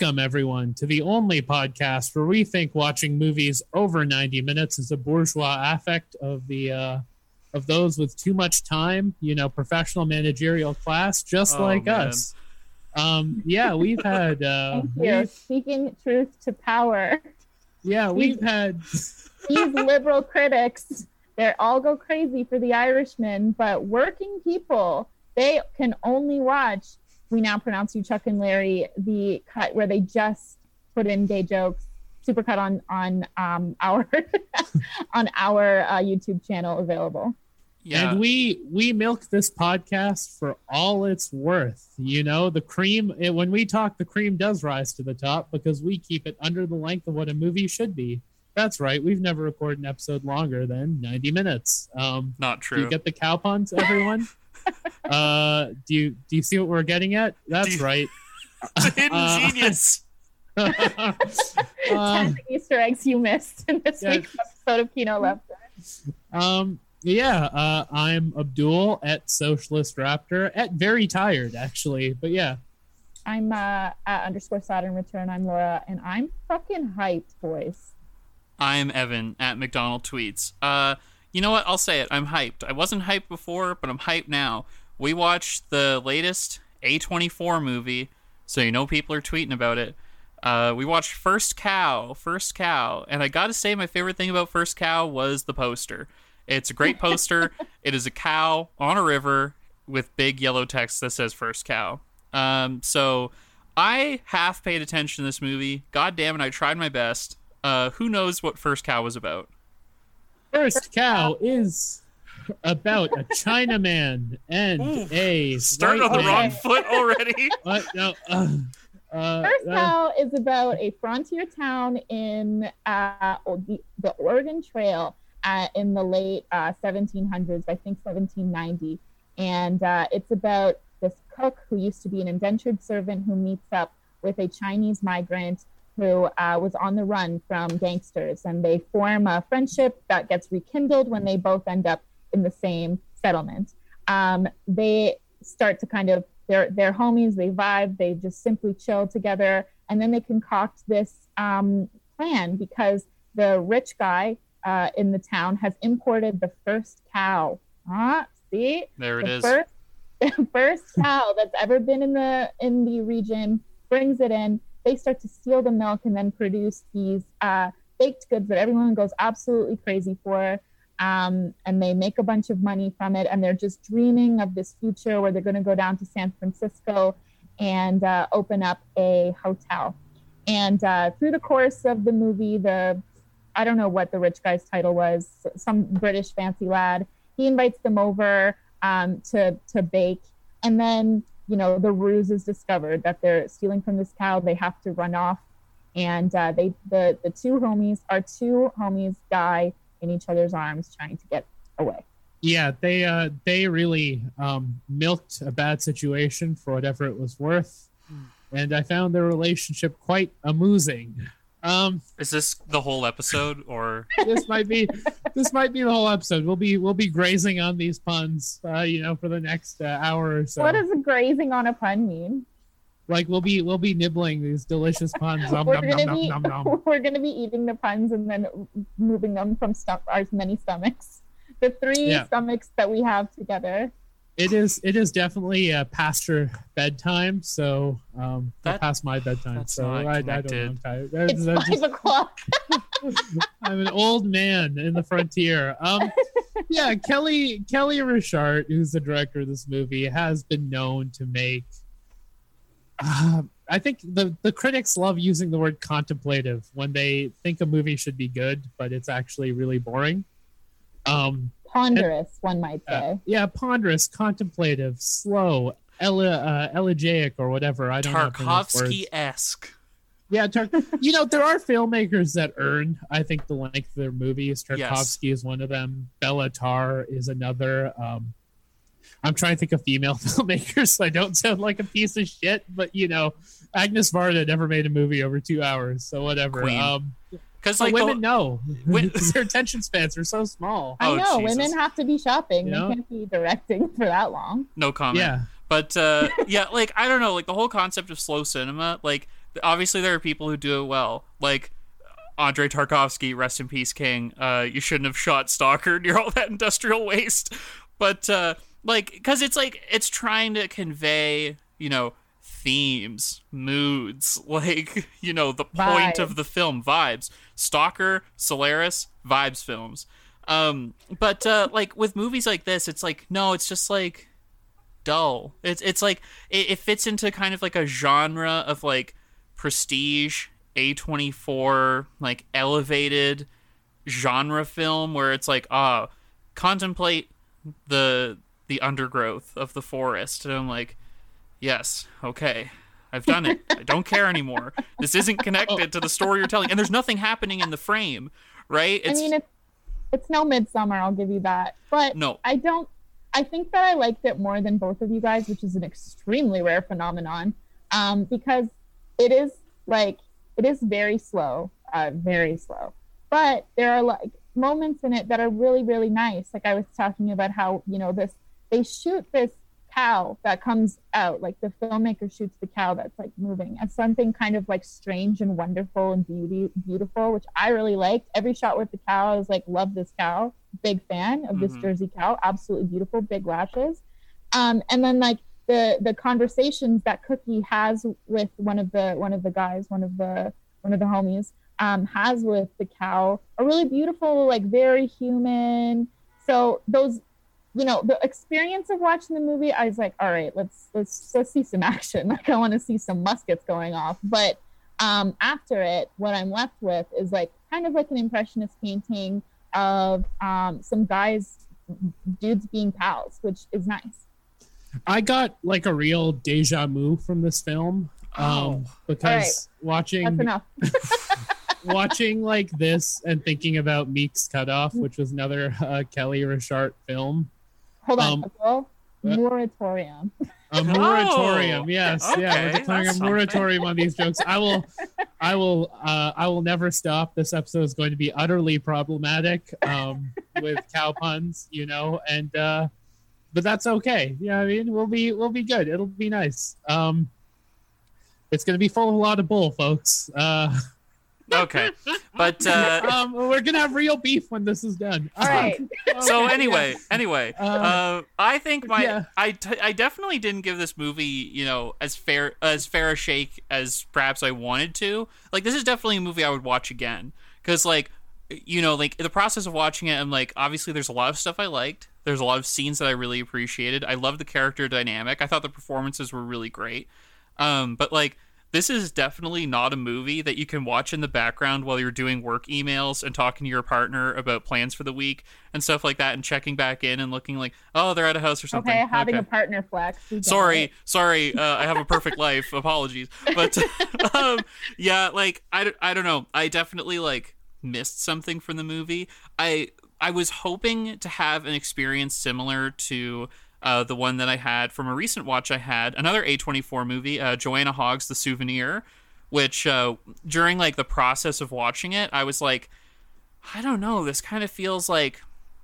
Welcome, everyone, to the only podcast where we think watching movies over 90 minutes is a bourgeois affect of the uh, of those with too much time, you know, professional managerial class, just Oh, like man. us. Um, yeah, we've had, uh, Thank you. we've- Speaking truth to power. yeah, we've had, These liberal critics, they all go crazy for the Irishman, but working people, they can only watch. We now pronounce you Chuck and Larry, the cut where they just put in gay jokes, supercut on on um, our on our uh, YouTube channel available. Yeah. and we we milk this podcast for all it's worth. You know, the cream. It, when we talk, the cream does rise to the top because we keep it under the length of what a movie should be. That's right. We've never recorded an episode longer than 90 minutes. Um, Not Do true. you get the cow puns, everyone? uh, do you do you see what we're getting at? That's you- right. Hidden Uh, genius. Uh, Ten Easter eggs you missed in this yeah. week's episode of Kino Left. um, yeah, uh, I'm Abdul at Socialist Raptor at very tired actually, but yeah, I'm uh, at underscore Saturn Return. I'm Laura, and I'm fucking hyped, boys. I'm Evan at McDonald Tweets. Uh, you know what? I'll say it. I'm hyped. I wasn't hyped before, but I'm hyped now. We watched the latest A24 movie, so you know people are tweeting about it. Uh, we watched First Cow, First Cow, and I gotta say, my favorite thing about First Cow was the poster. It's a great poster. it is a cow on a river with big yellow text that says First Cow. Um, so I half paid attention to this movie. God damn it, I tried my best. Uh, who knows what First Cow was about? First Cow is about a Chinaman and Ooh, a Start on the man. wrong foot already. What? No, uh, uh, First uh, Cow is about a frontier town in uh, the, the Oregon Trail uh, in the late uh, 1700s, I think 1790. And uh, it's about this cook who used to be an indentured servant who meets up with a Chinese migrant who uh, was on the run from gangsters. And they form a friendship that gets rekindled when they both end up in the same settlement. Um, they start to kind of they're they're homies. They vibe. They just simply chill together, and then they concoct this um, plan because the rich guy uh, in the town has imported the first cow. Ah, see, There it the is. first the first cow that's ever been in the in the region brings it in. They start to steal the milk and then produce these uh, baked goods that everyone goes absolutely crazy for. Um, and they make a bunch of money from it, and they're just dreaming of this future where they're going to go down to San Francisco and uh, open up a hotel. And uh, through the course of the movie, the I don't know what the rich guy's title was, some British fancy lad. He invites them over um, to to bake, and then you know the ruse is discovered that they're stealing from this cow. They have to run off, and uh, they the the two homies our two homies die in each other's arms trying to get away. yeah, they uh, they really um, milked a bad situation for whatever it was worth, and I found their relationship quite amusing. Um, Is this the whole episode, or this might be this might be the whole episode. We'll be we'll be grazing on these puns, uh, you know, for the next uh, hour or so. What does grazing on a pun mean? like we'll be we'll be nibbling these delicious puns. Nom, we're nom, nom, gonna nom, be nom, nom. we're gonna be eating the puns and then moving them from stu- our many stomachs. The three Yeah. stomachs that we have together. It is it is definitely uh, past your bedtime, so um, That- past my bedtime. that's So not I, I don't know. I'm connected. tired. That's- It's five o'clock. I'm an old man in the frontier. Um, yeah, Kelly Kelly Reichardt, who's the director of this movie, has been known to make. Uh, I think the the critics love using the word contemplative when they think a movie should be good, but it's actually really boring. Um, Ponderous, one might uh, say. yeah, ponderous, contemplative, slow, ele- uh, elegiac or whatever. I don't know. how to. Tarkovsky esque. Yeah, Tar- you know there are filmmakers that earn, I think, the length of their movies. Yes. Tarkovsky is one of them. Béla Tarr is another. Um, I'm trying to think of female filmmakers. So I don't sound like a piece of shit, but you know, Agnes Varda never made a movie over two hours, so whatever. Queen. Um, Because but like the- women know Wait- because their attention spans are so small. Oh, I know Jesus. women have to be shopping. You know? They can't be directing for that long. no comment. Yeah, But uh, yeah, like I don't know, like the whole concept of slow cinema, like obviously there are people who do it well, like Andre Tarkovsky, rest in peace, King. Uh, you shouldn't have shot Stalker near all that industrial waste, but uh, like because it's like it's trying to convey, you know, themes, moods, like you know the point of the film, vibes. Stalker, Solaris, vibes films. Um, but uh, like with movies like this, it's like no, it's just like dull. It's it's like it, it fits into kind of like a genre of like prestige A24 like elevated genre film where it's like ah contemplate the the undergrowth of the forest and I'm like yes okay I've done it I don't care anymore this isn't connected to the story you're telling and there's nothing happening in the frame right I mean, it's it's no Midsommar. I'll give you that. But no I don't. I think that I liked it more than both of you guys, which is an extremely rare phenomenon. Um, because it is like it is very slow, uh, very slow. But there are like moments in it that are really, really nice. Like I was talking about how you know this they shoot this cow that comes out like the filmmaker shoots the cow that's like moving as something kind of like strange and wonderful and beauty beautiful which i really liked. Every shot with the cow i was like love this cow. Big fan of this Mhm. jersey cow. Absolutely beautiful big lashes. Um and then like the the conversations that cookie has with one of the one of the guys one of the one of the homies um has with the cow are really beautiful like very human. So those you know the experience of watching the movie i was like all right let's let's let's see some action like i want to see some muskets going off but um after it what i'm left with is like kind of like an impressionist painting of um some guys dudes being pals which is nice I got like a real deja vu from this film. Um, Oh. because watching that's enough watching like this and thinking about Meek's Cutoff, which was another uh, Kelly Reichardt film. Hold on Um, Nicole. uh, moratorium A moratorium, yes, yeah, we're declaring a that's something. moratorium on these jokes. I will, I will, uh, I will never stop. This episode is going to be utterly problematic um, with cow puns, you know, and uh, but that's okay. Yeah, I mean, we'll be, we'll be good. It'll be nice. Um, it's going to be full of a lot of bull, folks. Uh, okay. But uh um, we're gonna have real beef when this is done. all right. So Okay, anyway anyway Um, uh, i think my yeah. I, t- I definitely didn't give this movie you know as fair as fair a shake as perhaps i wanted to. Like this is definitely a movie i would watch again. Because like you know like in the process of watching it i'm like obviously there's a lot of stuff i liked. There's a lot of scenes that i really appreciated. I love the character dynamic. I thought the performances were really great. Um but like this is definitely not a movie that you can watch in the background while you're doing work emails and talking to your partner about plans for the week and stuff like that and checking back in and looking like oh they're at a house or something. Okay having a partner flex sorry it. sorry uh, i have a perfect life apologies. But um, yeah like I, I don't know. I definitely like missed something from the movie. I i was hoping to have an experience similar to uh, the one that i had from a recent watch i had another a24 movie uh, joanna hogg's the souvenir which uh, during like the process of watching it i was like i don't know this kind of feels like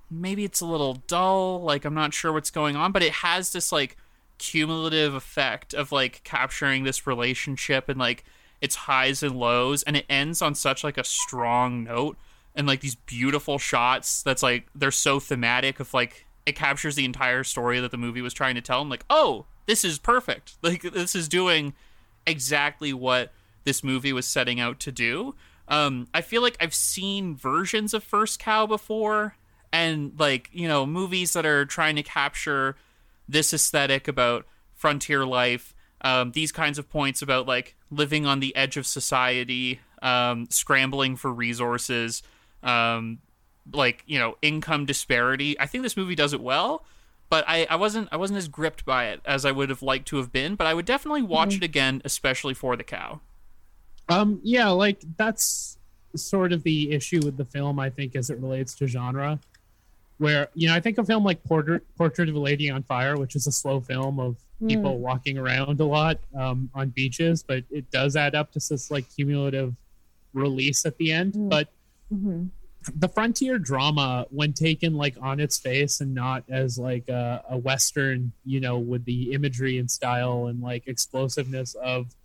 maybe it's a little dull like i'm not sure what's going on but it has this like cumulative effect of like capturing this relationship and like its highs and lows and it ends on such like a strong note and like these beautiful shots that's like they're so thematic of like it captures the entire story that the movie was trying to tell. I'm like oh this is perfect. Like this is doing exactly what this movie was setting out to do. Um i feel like i've seen versions of first cow before and like you know movies that are trying to capture this aesthetic about frontier life um, these kinds of points about like living on the edge of society um, scrambling for resources um, like you know income disparity i think this movie does it well but I, I wasn't I wasn't as gripped by it as I would have liked to have been. But I would definitely watch Mhm. it again, especially for the cow. Um, yeah, like that's sort of the issue with the film, I think, as it relates to genre. Where you know, I think a film like Portrait Portrait of a Lady on Fire, which is a slow film of people walking around a lot um, on beaches, but it does add up to this like cumulative release at the end. Mm. But hmm the frontier drama, when taken like on its face and not as like a, a western, you know, with the imagery and style and like explosiveness of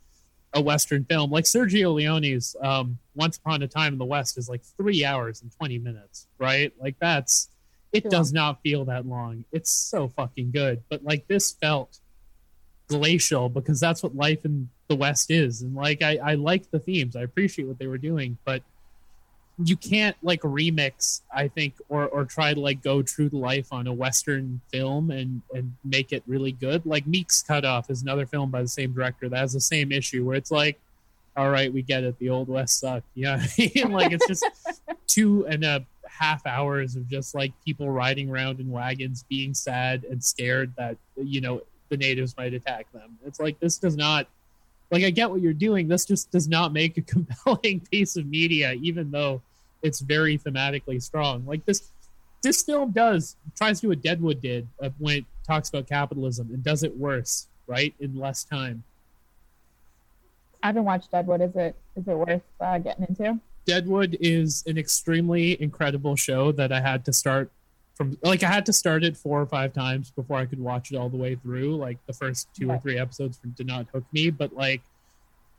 a western film, like Sergio Leone's um, "Once Upon a Time in the West" is like three hours and twenty minutes, right? Like that's it Too does not feel that long. It's so fucking good, but like this felt glacial because that's what life in the West is, and like I, I like the themes, I appreciate what they were doing, but you can't like remix i think or or try to like go true to life on a western film and and make it really good. Like meek's cut off is another film by the same director that has the same issue where it's like all right we get it. The old west sucked. Yeah like it's just two and a half hours of just like people riding around in wagons being sad and scared that you know the natives might attack them. It's like this does not like I get what you're doing. This just does not make a compelling piece of media, even though it's very thematically strong. Like this, this film does tries to do what Deadwood did uh, when it talks about capitalism and does it worse, right, in less time. I haven't watched Deadwood. Is it is it worth uh, getting into? Deadwood is an extremely incredible show that I had to start from like I had to start it four or five times before I could watch it all the way through. Like the first two or three episodes did not hook me, but like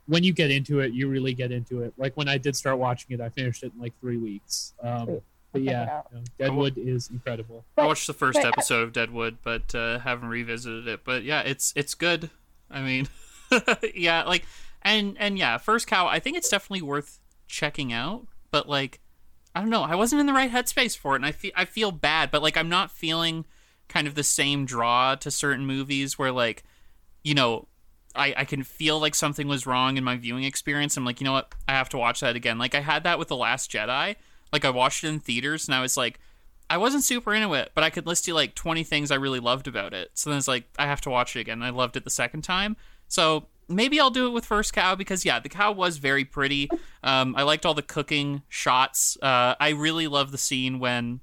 when you get into it, you really get into it. Like when I did start watching it, I finished it in like three weeks. Um, but I'll check it yeah, you know, Deadwood is incredible. I watched the first episode of Deadwood, but uh, haven't revisited it. But yeah, it's it's good. I mean, yeah, like and and yeah, first cow. I think it's definitely worth checking out. But like, I don't know. I wasn't in the right headspace for it, and I feel I feel bad. But like, I'm not feeling kind of the same draw to certain movies where like, you know. I, I can feel like something was wrong in my viewing experience. I'm like, you know what? I have to watch that again. Like I had that with The Last Jedi. Like I watched it in theaters and I was like, I wasn't super into it, but I could list you like 20 things I really loved about it. So then it's like, I have to watch it again. I loved it the second time. So maybe I'll do it with First Cow because, yeah, the cow was very pretty. Um, I liked all the cooking shots. Uh, I really love the scene when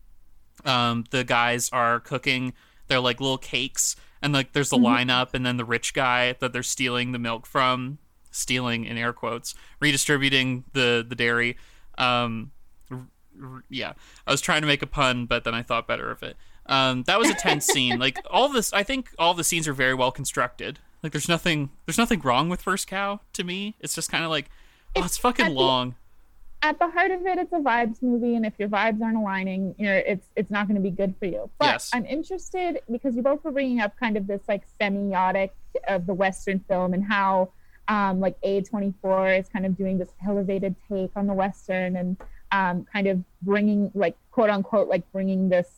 um, the guys are cooking their like little cakes and like there's the lineup and then the rich guy that they're stealing the milk from stealing in air quotes redistributing the the dairy. Um r- r- yeah i was trying to make a pun but then i thought better of it. Um that was a tense scene. Like all this i think all the scenes are very well constructed like there's nothing there's nothing wrong with first cow to me it's just kind of like oh it's fucking at the- long At the heart of it, it's a vibes movie, and if your vibes aren't aligning, you're, it's it's not going to be good for you. But Yes. I'm interested because you both were bringing up kind of this like semiotic of the Western film and how um, like A24 is kind of doing this elevated take on the Western and um, kind of bringing like quote unquote like bringing this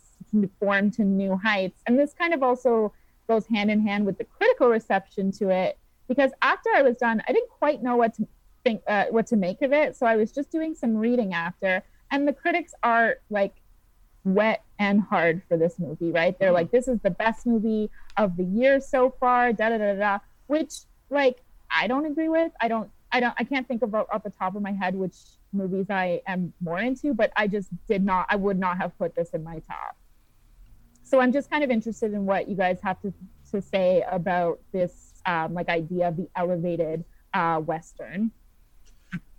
form to new heights. And this kind of also goes hand in hand with the critical reception to it because after I was done, I didn't quite know what to think, uh, what to make of it. So I was just doing some reading after, and the critics are like wet and hard for this movie, right? They're like, this is the best movie of the year so far, da da da da, which like I don't agree with. I don't, I don't, I can't think of off the top of my head which movies I am more into, but I just did not, I would not have put this in my top. So I'm just kind of interested in what you guys have to to say about this um, like idea of the elevated uh, western.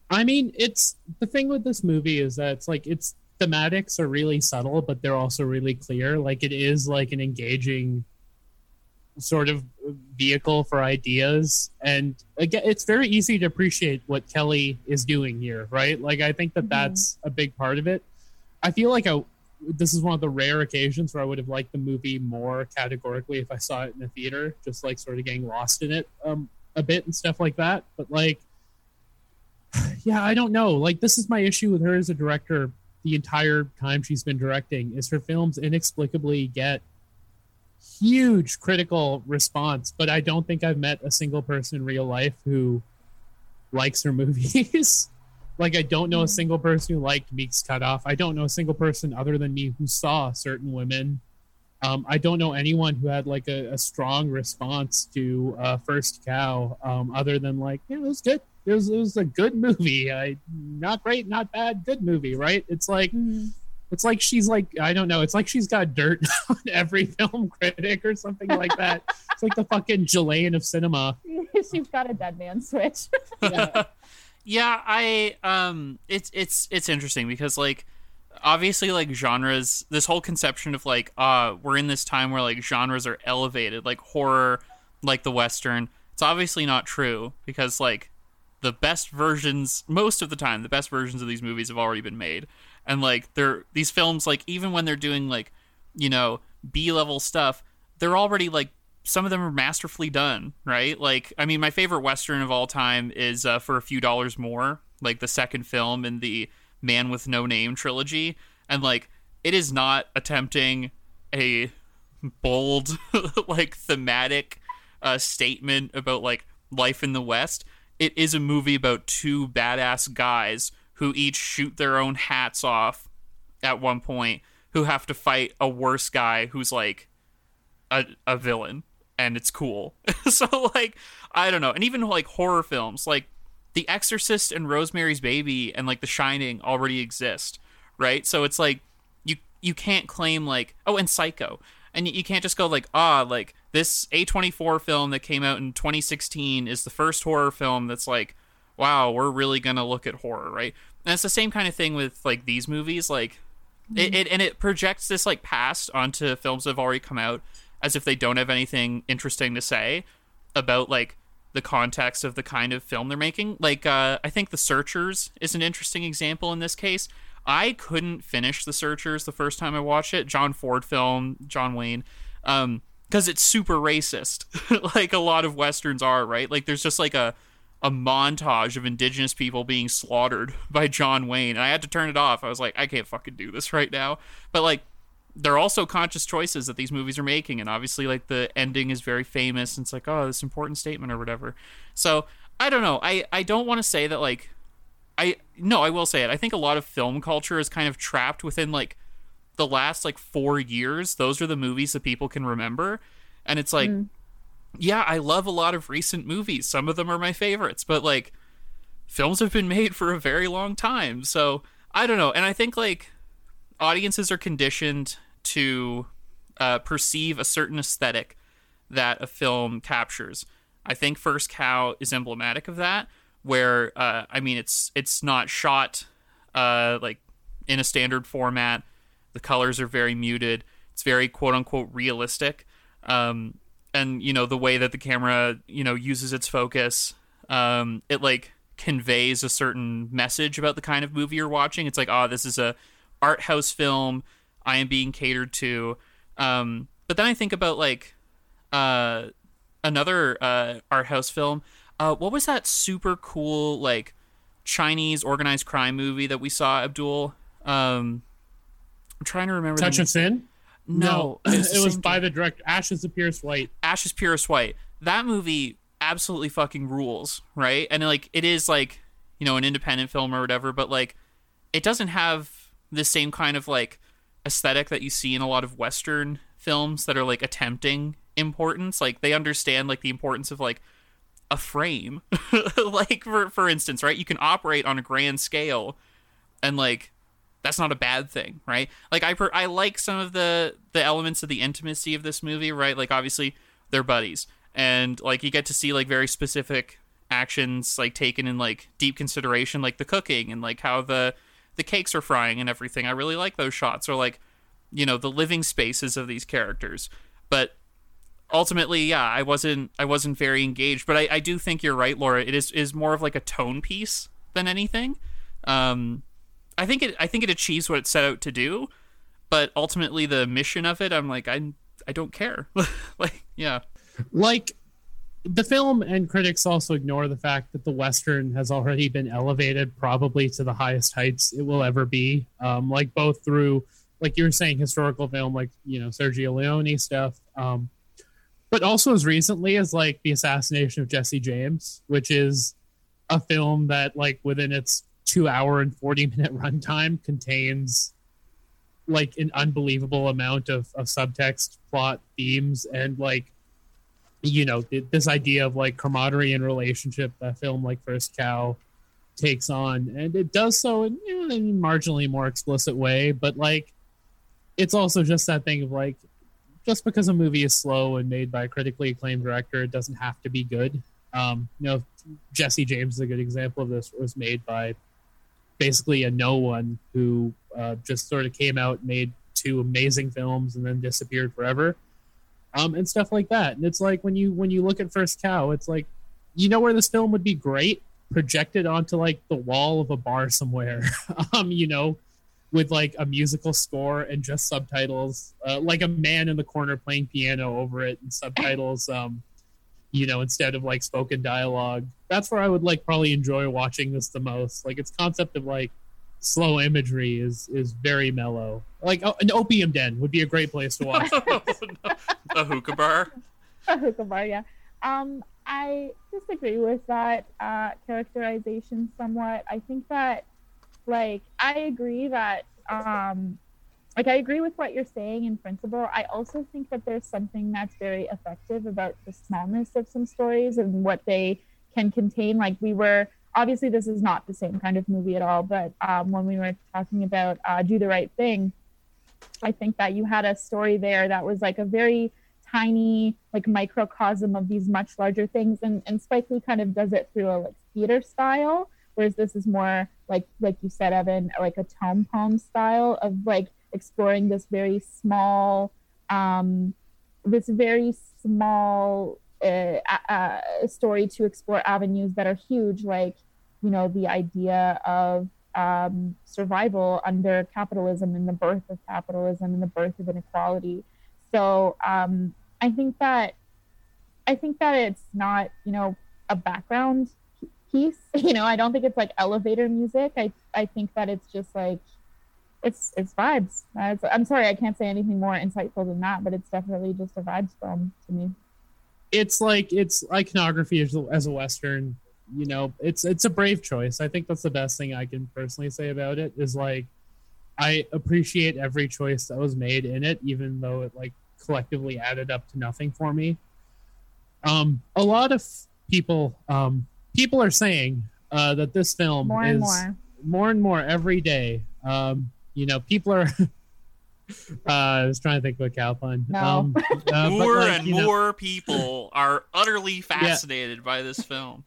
I mean, it's the thing with this movie is that it's like its thematics are really subtle, but they're also really clear. Like it is like an engaging sort of vehicle for ideas, and again, it's very easy to appreciate what Kelly is doing here, right? Like I think that Mhm. that's a big part of it. I feel like I, this is one of the rare occasions where I would have liked the movie more categorically if I saw it in the theater, just like sort of getting lost in it um, a bit and stuff like that. But like yeah, I don't know. Like this is my issue with her as a director the entire time she's been directing is her films inexplicably get huge critical response, but I don't think I've met a single person in real life who likes her movies. Like I don't know a single person who liked Meek's Cutoff. I don't know a single person other than me who saw certain women Um, I don't know anyone who had like a, a strong response to uh, First Cow, um, other than like, yeah, it was good. It was it was a good movie. I, not great, not bad, good movie. Right? It's like Mhm. it's like she's like I don't know. It's like she's got dirt on every film critic or something like that. it's like the fucking Ghislaine of cinema. She's got a dead man switch. Yeah. yeah i um it's it's it's interesting because like obviously like genres this whole conception of like uh we're in this time where like genres are elevated like horror like the western it's obviously not true because like the best versions most of the time the best versions of these movies have already been made. And like they're these films like even when they're doing like you know b level stuff they're already like some of them are masterfully done, right? Like, I mean, my favorite western of all time is uh, for a few dollars more, like the second film in the Man with No Name trilogy, and like it is not attempting a bold, like thematic uh, statement about like life in the West. It is a movie about two badass guys who each shoot their own hats off at one point, who have to fight a worse guy who's like a, a villain and it's cool. so like I don't know. And even like horror films like The Exorcist and Rosemary's Baby and like The Shining already exist, right? So it's like you you can't claim like oh and Psycho. And you can't just go like ah like this A24 film that came out in 2016 is the first horror film that's like wow, we're really going to look at horror, right? And it's the same kind of thing with like these movies like it, it and it projects this like past onto films that have already come out as if they don't have anything interesting to say about like the context of the kind of film they're making. Like uh, I think The Searchers is an interesting example in this case. I couldn't finish The Searchers the first time I watched it. John Ford film, John Wayne, um, because it's super racist, like a lot of westerns are, right? Like there's just like a a montage of indigenous people being slaughtered by John Wayne, and I had to turn it off. I was like, I can't fucking do this right now. But like they're also conscious choices that these movies are making and obviously like the ending is very famous and it's like oh this important statement or whatever. So i don't know. I i don't want to say that like i no i will say it. I think a lot of film culture is kind of trapped within like the last like four years. Those are the movies that people can remember. And it's like mm. yeah i love a lot of recent movies. Some of them are my favorites but like films have been made for a very long time. So i don't know. And i think like audiences are conditioned to uh, perceive a certain aesthetic that a film captures. I think First Cow is emblematic of that. Where uh, I mean, it's it's not shot uh, like in a standard format. The colors are very muted. It's very quote unquote realistic, um, and you know the way that the camera you know uses its focus, um, it like conveys a certain message about the kind of movie you're watching. It's like, oh, this is a art house film. I am being catered to. Um, but then I think about like uh, another uh, art house film. Uh, what was that super cool like Chinese organized crime movie that we saw? Abdul. Um, I'm trying to remember. Touch of Sin. No, it it's the was by the director Ashes of Pierce White. Ash Is Purest White. That movie absolutely fucking rules, right? And like it is like, you know, an independent film or whatever, but like it doesn't have the same kind of like aesthetic that you see in a lot of western films that are like attempting importance. Like they understand like the importance of like a frame. like for for instance, right? You can operate on a grand scale and like that's not a bad thing, right? Like I per- I like some of the the elements of the intimacy of this movie, right? Like obviously they're buddies, and like you get to see like very specific actions like taken in like deep consideration, like the cooking and like how the the cakes are frying and everything. I really like those shots, or like you know the living spaces of these characters, but ultimately yeah i wasn't i wasn't very engaged. But i, I do think you're right laura. It is is more of like a tone piece than anything. Um I think it I think it achieves what it set out to do, but ultimately the mission of it, I'm like I I don't care. like yeah, like the film and critics also ignore the fact that the western has already been elevated probably to the highest heights it will ever be. Um, like both through like you were saying historical film like you know sergio leone stuff um, but also as recently as like the assassination of jesse james which is a film that like within its two hour and 40 minute runtime contains like an unbelievable amount of, of subtext, plot, themes, and like you know th- this idea of like camaraderie and relationship that film like First Cow takes on, and it does so in, in a marginally more explicit way, but like it's also just that thing of like just because a movie is slow and made by a critically acclaimed director, it doesn't have to be good. Um, you know, Jesse James is a good example of this. It was made by basically a no one who uh, just sort of came out, made two amazing films, and then disappeared forever, um, and stuff like that. And it's like when you when you look at First Cow, it's like you know where this film would be great projected onto like the wall of a bar somewhere. um, you know, with like a musical score and just subtitles, uh, like a man in the corner playing piano over it and subtitles. Um, you know, instead of like spoken dialogue. That's where I would like probably enjoy watching this the most. Like its concept of like slow imagery is is very mellow. Like oh, an opium den would be a great place to watch. a hookah bar. A hookah bar, yeah. Um, I disagree with that uh, characterization somewhat. I think that, like, I agree that um, like I agree with what you're saying in principle. I also think that there's something that's very effective about the smallness of some stories and what they can contain. Like we were obviously this is not the same kind of movie at all, but um, when we were talking about uh, Do the Right Thing, I think that you had a story there that was like a very tiny like microcosm of these much larger things, and and Spike Lee kind of does it through a like theater style, whereas this is more like like you said, Evan, like a tone poem style of like exploring this very small, um, this very small uh, uh, story to explore avenues that are huge, like you know the idea of um, survival under capitalism and the birth of capitalism and the birth of inequality. So um, I think that I think that it's not you know a background piece. You know, I don't think it's like elevator music. I I think that it's just like it's it's vibes. It's, I'm sorry, I can't say anything more insightful than that, but it's definitely just a vibes film to me. It's like it's iconography as as a western. You know, it's it's a brave choice. I think that's the best thing I can personally say about it. Is like, I appreciate every choice that was made in it, even though it like collectively added up to nothing for me. Um, a lot of people um people are saying uh, that this film more is more. more and more every day. Um, you know, people are. uh, I was trying to think of a cow pun. No. Um, uh, more like, and you know, more people are utterly fascinated by this film.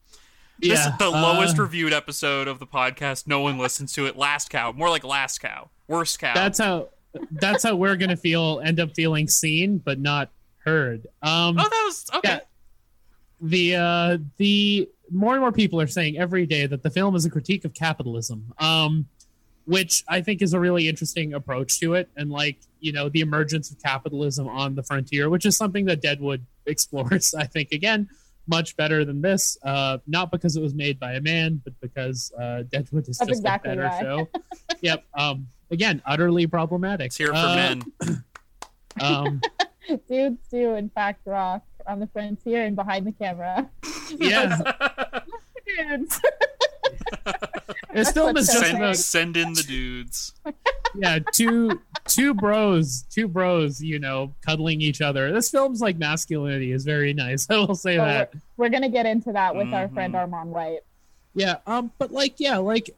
This Yeah, is the uh, lowest reviewed episode of the podcast. No one listens to it. Last cow, more like last cow, worst cow. That's how. That's how we're gonna feel. End up feeling seen, but not heard. Um, oh, that was okay. yeah. the uh, the more and more people are saying every day that the film is a critique of capitalism. Um, which I think is a really interesting approach to it, and like you know the emergence of capitalism on the frontier, which is something that Deadwood explores. I think again much better than this, uh, not because it was made by a man, but because uh, Deadwood is That's just exactly a better why. show. yep. Um, again, utterly problematic. It's here for Uh, men. Um, Dudes do in fact rock on the frontier and behind the camera. yeah, Dudes. this film is just send, about send in the dudes. yeah, two two bros, two bros, you know, cuddling each other. This film's like masculinity is very nice. I will say So that. we're, we're gonna get into that with our friend Mhm. Armond White. Yeah, um, but like, yeah, like,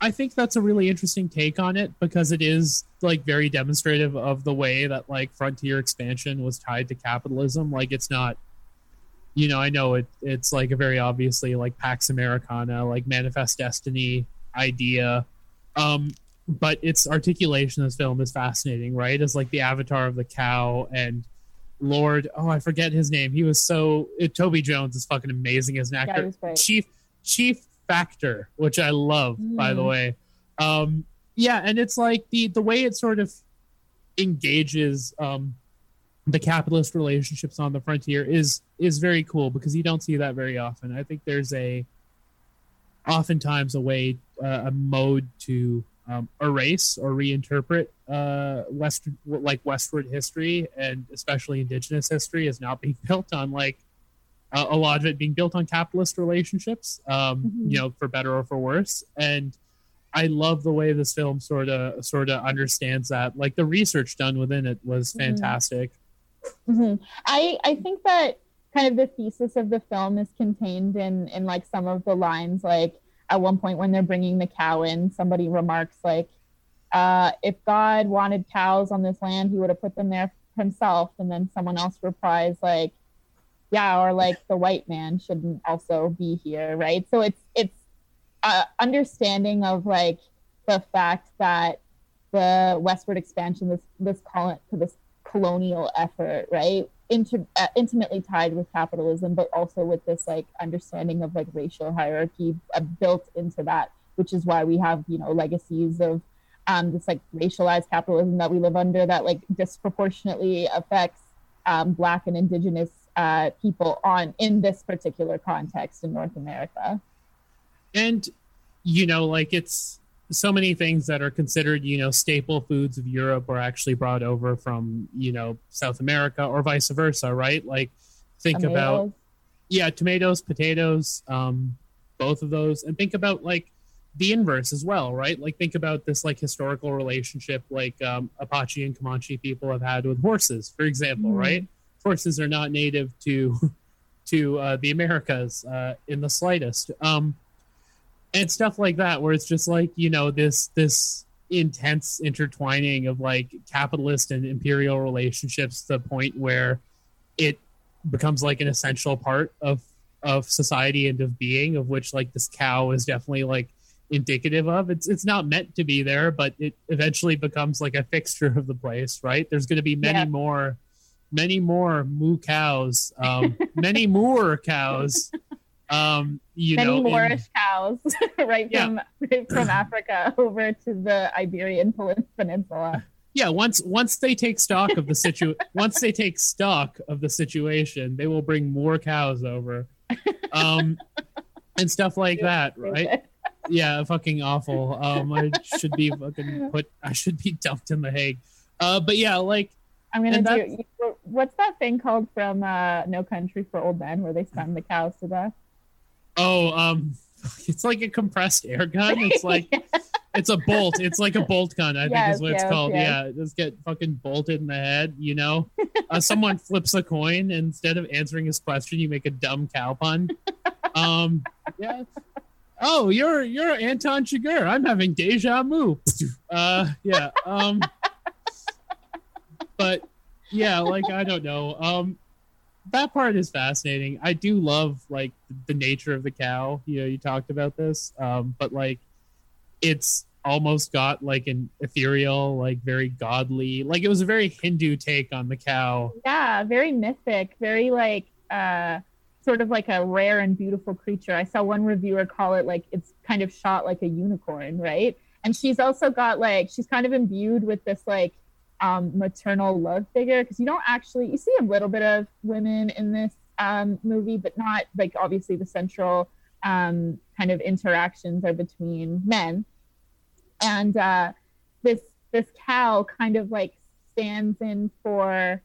I think that's a really interesting take on it because it is like very demonstrative of the way that like frontier expansion was tied to capitalism. Like, it's not, you know, I know it. It's like a very obviously like Pax Americana, like Manifest Destiny idea, um, but its articulation in this film is fascinating. Right, as like the avatar of the cow and. Lord, oh, I forget his name. He was so. It, Toby Jones is fucking amazing as an Yeah, actor. great. Chief Chief Factor, which I love, by the Mm. way. Um, yeah, and it's like the the way it sort of engages um, the capitalist relationships on the frontier is is very cool because you don't see that very often. I think there's a oftentimes a way uh, a mode to um, erase or reinterpret uh, west like westward history and especially indigenous history is not being built on like uh, a lot of it being built on capitalist relationships um, Mhm. you know for better or for worse and I love the way this film sort of sort of understands that. Like the research done within it was Mhm. fantastic. Hmm I I think that kind of the thesis of the film is contained in in like some of the lines. Like at one point when they're bringing the cow in, somebody remarks like, uh, "If God wanted cows on this land, He would have put them there himself." And then someone else replies like, "Yeah, or like the white man shouldn't also be here, right?" So it's it's uh, understanding of like the fact that the westward expansion, this this to this colonial effort, right? Inter- uh, intimately tied with capitalism, but also with this like understanding of like racial hierarchy uh, built into that, which is why we have you know legacies of um, this like racialized capitalism that we live under that like disproportionately affects um, Black and Indigenous uh, people on in this particular context in North America. and you know like it's so many things that are considered you know staple foods of europe are actually brought over from you know south america or vice versa right? Like think about yeah tomatoes potatoes um both of those. And think about like the inverse as well right? Like think about this like historical relationship like um, apache and comanche people have had with horses for example Mhm. right? Horses are not native to to uh, the americas uh, in the slightest. Um and stuff like that where it's just like you know this this intense intertwining of like capitalist and imperial relationships to the point where it becomes like an essential part of of society and of being of which like this cow is definitely like indicative of it's it's not meant to be there but it eventually becomes like a fixture of the place right there's going to be many Yeah. more many more moo cows um many more cows um you Many know in- Moorish cows, right Yeah. from right from Africa over to the Iberian Peninsula. yeah once once they take stock of the situ once they take stock of the situation they will bring more cows over um and stuff like that right yeah fucking awful um i should be fucking put i should be dumped in the hague uh but yeah like I'm gonna do. What's that thing called from uh, No Country for Old Men, where they stun the cows to death? Oh um it's like a compressed air gun. It's like it's a bolt. It's like a bolt gun i think is what it's called. yes. yeah just get fucking bolted in the head you know? Uh, someone flips a coin instead of answering his question you make a dumb cow pun. Um yeah. Oh you're you're anton chigurh. I'm having deja vu. Uh yeah um but yeah like i don't know. Um that part is fascinating i do love like the nature of the cow you know you talked about this um but like it's almost got like an ethereal like very godly like it was a very hindu take on the cow Yeah, very mythic, very like uh sort of like a rare and beautiful creature. I saw one reviewer call it like it's kind of shot like a unicorn, right? And she's also got like she's kind of imbued with this like um maternal love figure because you don't actually you see a little bit of women in this um movie, but not like obviously the central um kind of interactions are between men. And uh this this cow kind of like stands in for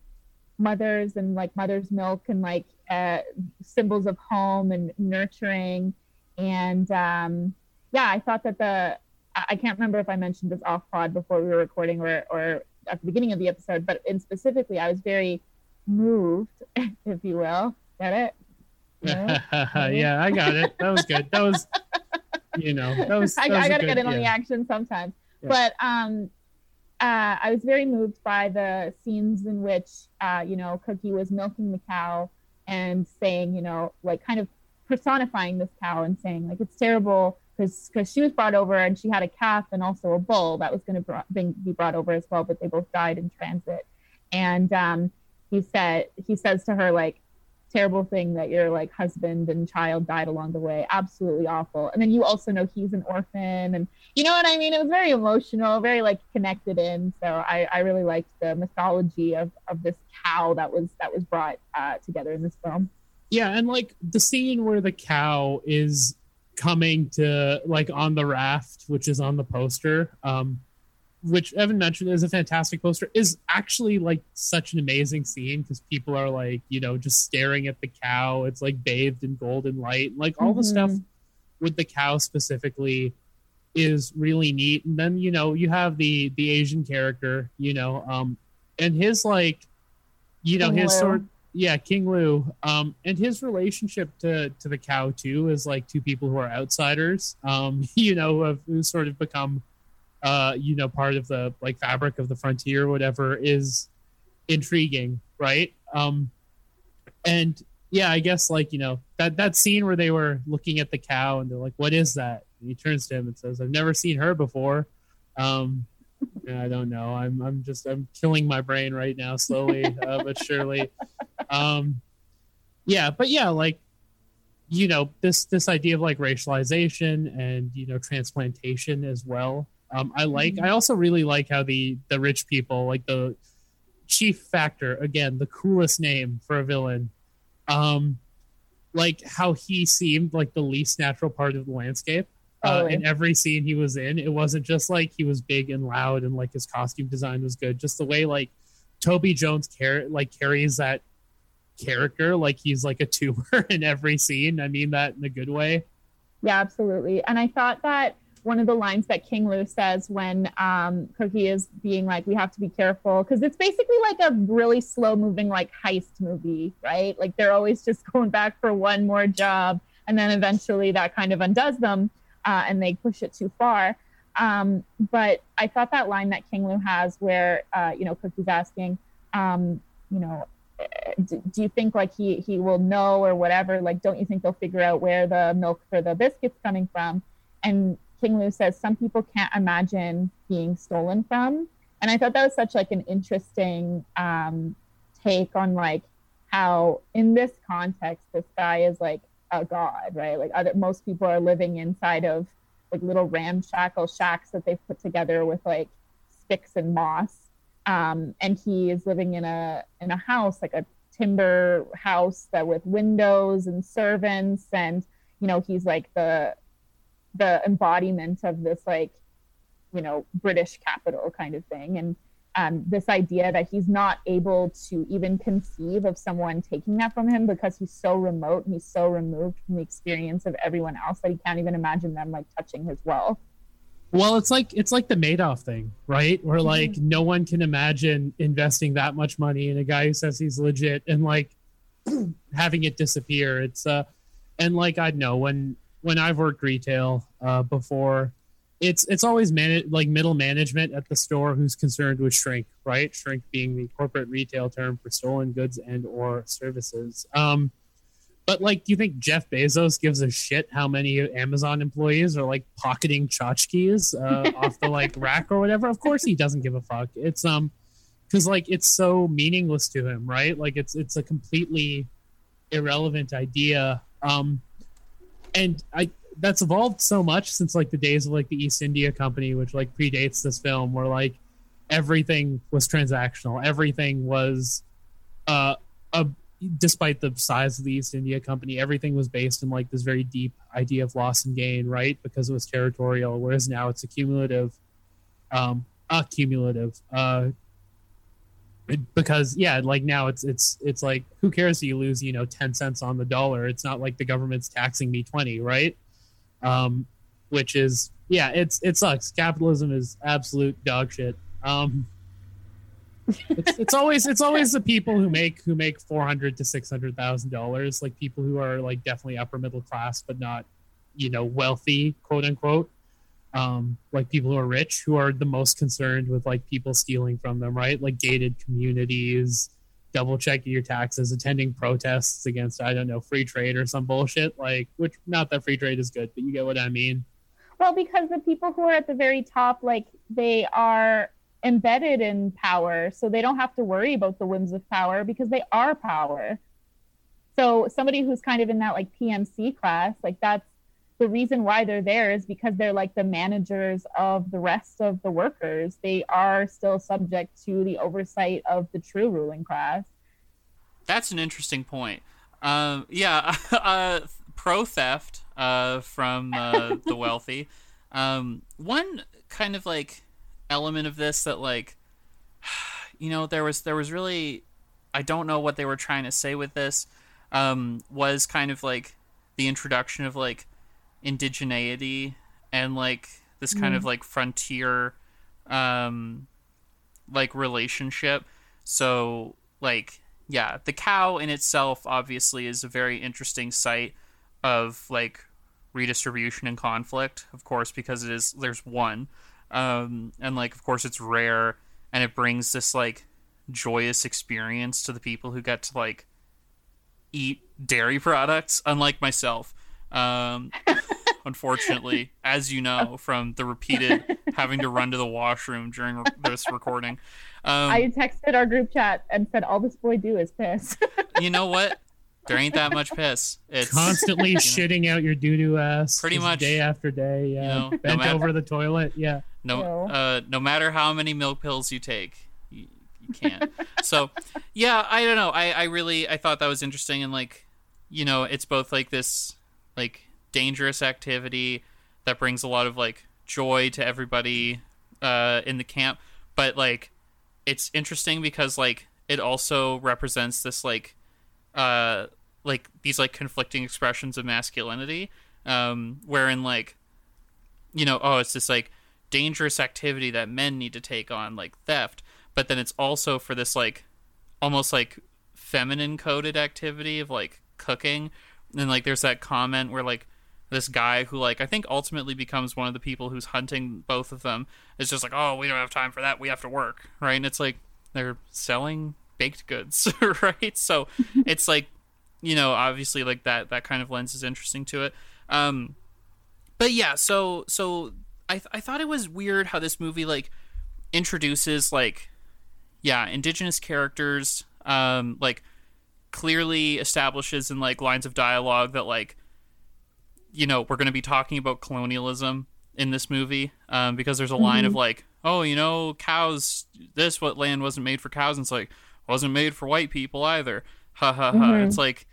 mothers and like mother's milk and like uh, symbols of home and nurturing and um, yeah i thought that the I- can't remember if i mentioned this off pod before we were recording or, or at the beginning of the episode but in specifically i was very moved if you will. Get it? No? yeah i got it. That was good. That was you know that was, I, that was I a gotta good- get in on the action sometimes. Yeah. But um, uh, I was very moved by the scenes in which uh, you know Cookie was milking the cow and saying, you know, like kind of personifying this cow and saying like it's terrible because because she was brought over and she had a calf and also a bull that was going to be brought over as well, but they both died in transit. And um, he said he says to her like terrible thing that your like husband and child died along the way. Absolutely awful. And then you also know he's an orphan and you know what i mean? It was very emotional very like connected in. So i i really liked the mythology of of this cow that was that was brought uh together in this film. Yeah, and like the scene where the cow is coming to like on the raft, which is on the poster, um, which Evan mentioned is a fantastic poster, is actually like such an amazing scene because people are like, you know, just staring at the cow. It's like bathed in golden light. Like all the Mhm. stuff with the cow specifically is really neat. And then you know you have the the Asian character, you know, um, and his like, you know, his sort, yeah, King Lu, um, and his relationship to to the cow too is like two people who are outsiders, um, you know, who have who sort of become, uh, you know, part of the like fabric of the frontier, or whatever, is intriguing, right? Um, and yeah, I guess like you know that that scene where they were looking at the cow and they're like, "What is that?" And he turns to him and says, "I've never seen her before." Um, I don't know. I'm I'm just I'm killing my brain right now, slowly uh, but surely. Um, yeah, but yeah, like you know this this idea of like racialization and you know transplantation as well. Um, I like. I also really like how the the rich people like the chief factor again the coolest name for a villain um like how he seemed like the least natural part of the landscape uh, Totally. in every scene he was in it wasn't just like he was big and loud and like his costume design was good just the way like toby jones car- like carries that character like he's like a tumor in every scene i mean that in a good way Yeah, absolutely. And I thought that one of the lines that King Lu says when um, Cookie is being like, we have to be careful, because it's basically like a really slow moving, like heist movie, right? Like they're always just going back for one more job. And then eventually that kind of undoes them uh, and they push it too far. Um, but I thought that line that King Lu has where, uh, you know, Cookie's asking, um, you know, do, you think like he he will know or whatever? Like don't you think they'll figure out where the milk for the biscuits coming from? And king lu says some people can't imagine being stolen from. And i thought that was such like an interesting um take on like how in this context this guy is like a god right? Like other most people are living inside of like little ramshackle shacks that they've put together with like sticks and moss um, and he is living in a in a house like a timber house that with windows and servants. And you know he's like the the embodiment of this like you know british capital kind of thing. And um, this idea that he's not able to even conceive of someone taking that from him because he's so remote and he's so removed from the experience of everyone else that he can't even imagine them like touching his wealth Well, it's like it's like the Madoff thing, right? Where like no one can imagine investing that much money in a guy who says he's legit and like having it disappear. It's uh and like I know when when I've worked retail uh before, it's it's always man like middle management at the store who's concerned with shrink, right? Shrink being the corporate retail term for stolen goods and or services. Um but like, do you think Jeff Bezos gives a shit how many Amazon employees are like pocketing tchotchkes uh, off the like rack or whatever? Of course he doesn't give a fuck. It's um, because like it's so meaningless to him, right? Like it's it's a completely irrelevant idea. Um, and I that's evolved so much since like the days of like the East India Company, which like predates this film, where like everything was transactional, everything was uh a despite the size of the East India Company, everything was based in like this very deep idea of loss and gain, right? Because it was territorial, whereas now it's accumulative, um, accumulative. Uh, because yeah, like now it's it's it's like who cares if you lose you know ten cents on the dollar? It's not like the government's taxing me twenty, right? Um, which is yeah, it's it sucks. Capitalism is absolute dog shit. Um, it's, it's always it's always the people who make who make four hundred to six hundred thousand dollars, like people who are like definitely upper middle class, but not you know wealthy, quote unquote. Um, like people who are rich, who are the most concerned with like people stealing from them, right? Like gated communities, double checking your taxes, attending protests against I don't know free trade or some bullshit. Like, which not that free trade is good, but you get what I mean. Well, because the people who are at the very top, like they are embedded in power, so they don't have to worry about the whims of power because they are power. So somebody who's kind of in that like PMC class, like that's the reason why they're there is because they're like the managers of the rest of the workers. They are still subject to the oversight of the true ruling class. That's an interesting point. Um, yeah, uh, pro theft uh, from uh, the wealthy. Um, one kind of like element of this that like, you know, there was there was really, I don't know what they were trying to say with this. Um, was kind of like the introduction of like indigeneity and like this kind of Mhm. like frontier um like relationship. So like yeah, the cow in itself obviously is a very interesting site of like redistribution and conflict, of course, because it is there's one. Um and like of course it's rare and it brings this like joyous experience to the people who get to like eat dairy products, unlike myself. Um, unfortunately, as you know from the repeated having to run to the washroom during re- this recording. Um, I texted our group chat and said, "All this boy do is piss." you know what? There ain't that much piss. It's Constantly shitting out your doo doo ass. Pretty much. day after day. Yeah. know, no Bent matter- over the toilet. Yeah. no uh, no matter how many milk pills you take you, you can't so yeah i don't know I, I really i thought that was interesting and like you know it's both like this like dangerous activity that brings a lot of like joy to everybody uh in the camp but like it's interesting because like it also represents this like uh like these like conflicting expressions of masculinity um wherein like you know oh it's this like dangerous activity that men need to take on like theft but then it's also for this like almost like feminine coded activity of like cooking. And like there's that comment where like this guy who like i think ultimately becomes one of the people who's hunting both of them is just like oh we don't have time for that. We have to work right? And it's like they're selling baked goods right? So it's like you know obviously like that that kind of lens is interesting to it. Um but yeah so so i th- i thought it was weird how this movie like introduces like yeah indigenous characters um like clearly establishes in like lines of dialogue that like you know we're going to be talking about colonialism in this movie um because there's a line of like oh you know cows this what land wasn't made for cows. And it's like wasn't made for white people either. Ha ha ha. Mhm. it's like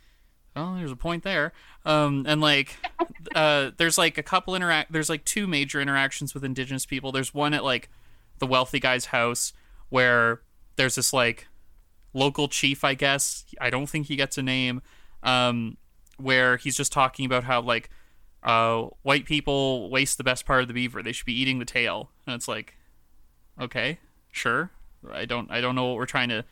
oh there's a point there. Um and like uh there's like a couple interact there's like two major interactions with indigenous people. There's one at like the wealthy guy's house where there's this like local chief i guess. I don't think he gets a name. Um where he's just talking about how like uh white people waste the best part of the beaver. They should be eating the tail. And it's like okay sure. I don't i don't know what we're trying to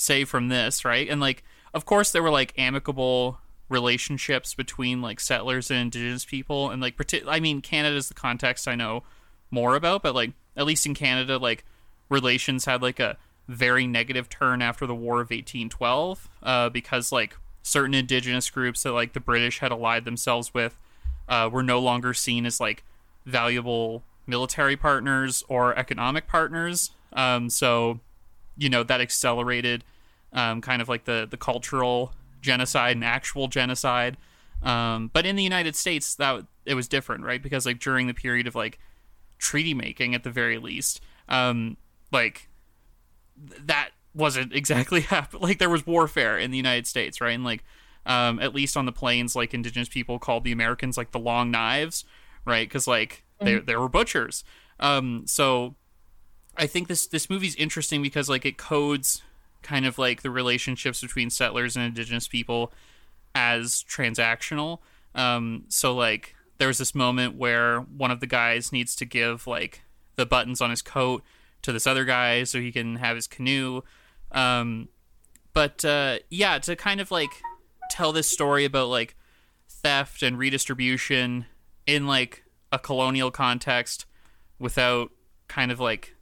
say from this right? And like of course there were like amicable relationships between like settlers and indigenous people and like i mean canada's the context i know more about but like at least in canada like relations had like a very negative turn after the war of 1812 uh, because like certain indigenous groups that like the british had allied themselves with uh, were no longer seen as like valuable military partners or economic partners. Um, so you know that accelerated um, kind of like the the cultural genocide and actual genocide. Um, but in the united states that it was different right? Because like during the period of like treaty making at the very least um, like th- that wasn't exactly happen like there was warfare in the united states right? And like um, at least on the plains like indigenous people called the americans like the long knives right? Because like they, they were butchers. Um, so i think this this movie's interesting because like it codes kind of like the relationships between settlers and indigenous people as transactional. Um, so like there's this moment where one of the guys needs to give like the buttons on his coat to this other guy so he can have his canoe. Um, but uh, yeah to kind of like tell this story about like theft and redistribution in like a colonial context without kind of like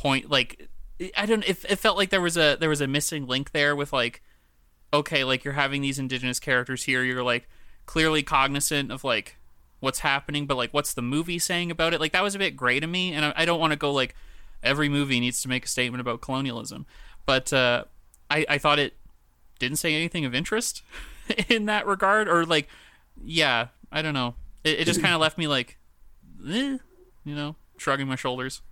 point like I don't it, it felt like there was a there was a missing link there with like okay like you're having these indigenous characters here. You're like clearly cognizant of like what's happening but like what's the movie saying about it? Like that was a bit gray to me and I, I don't want to go like every movie needs to make a statement about colonialism but uh I, I thought it didn't say anything of interest in that regard or like yeah i don't know. It, it just kind of left me like eh, you know shrugging my shoulders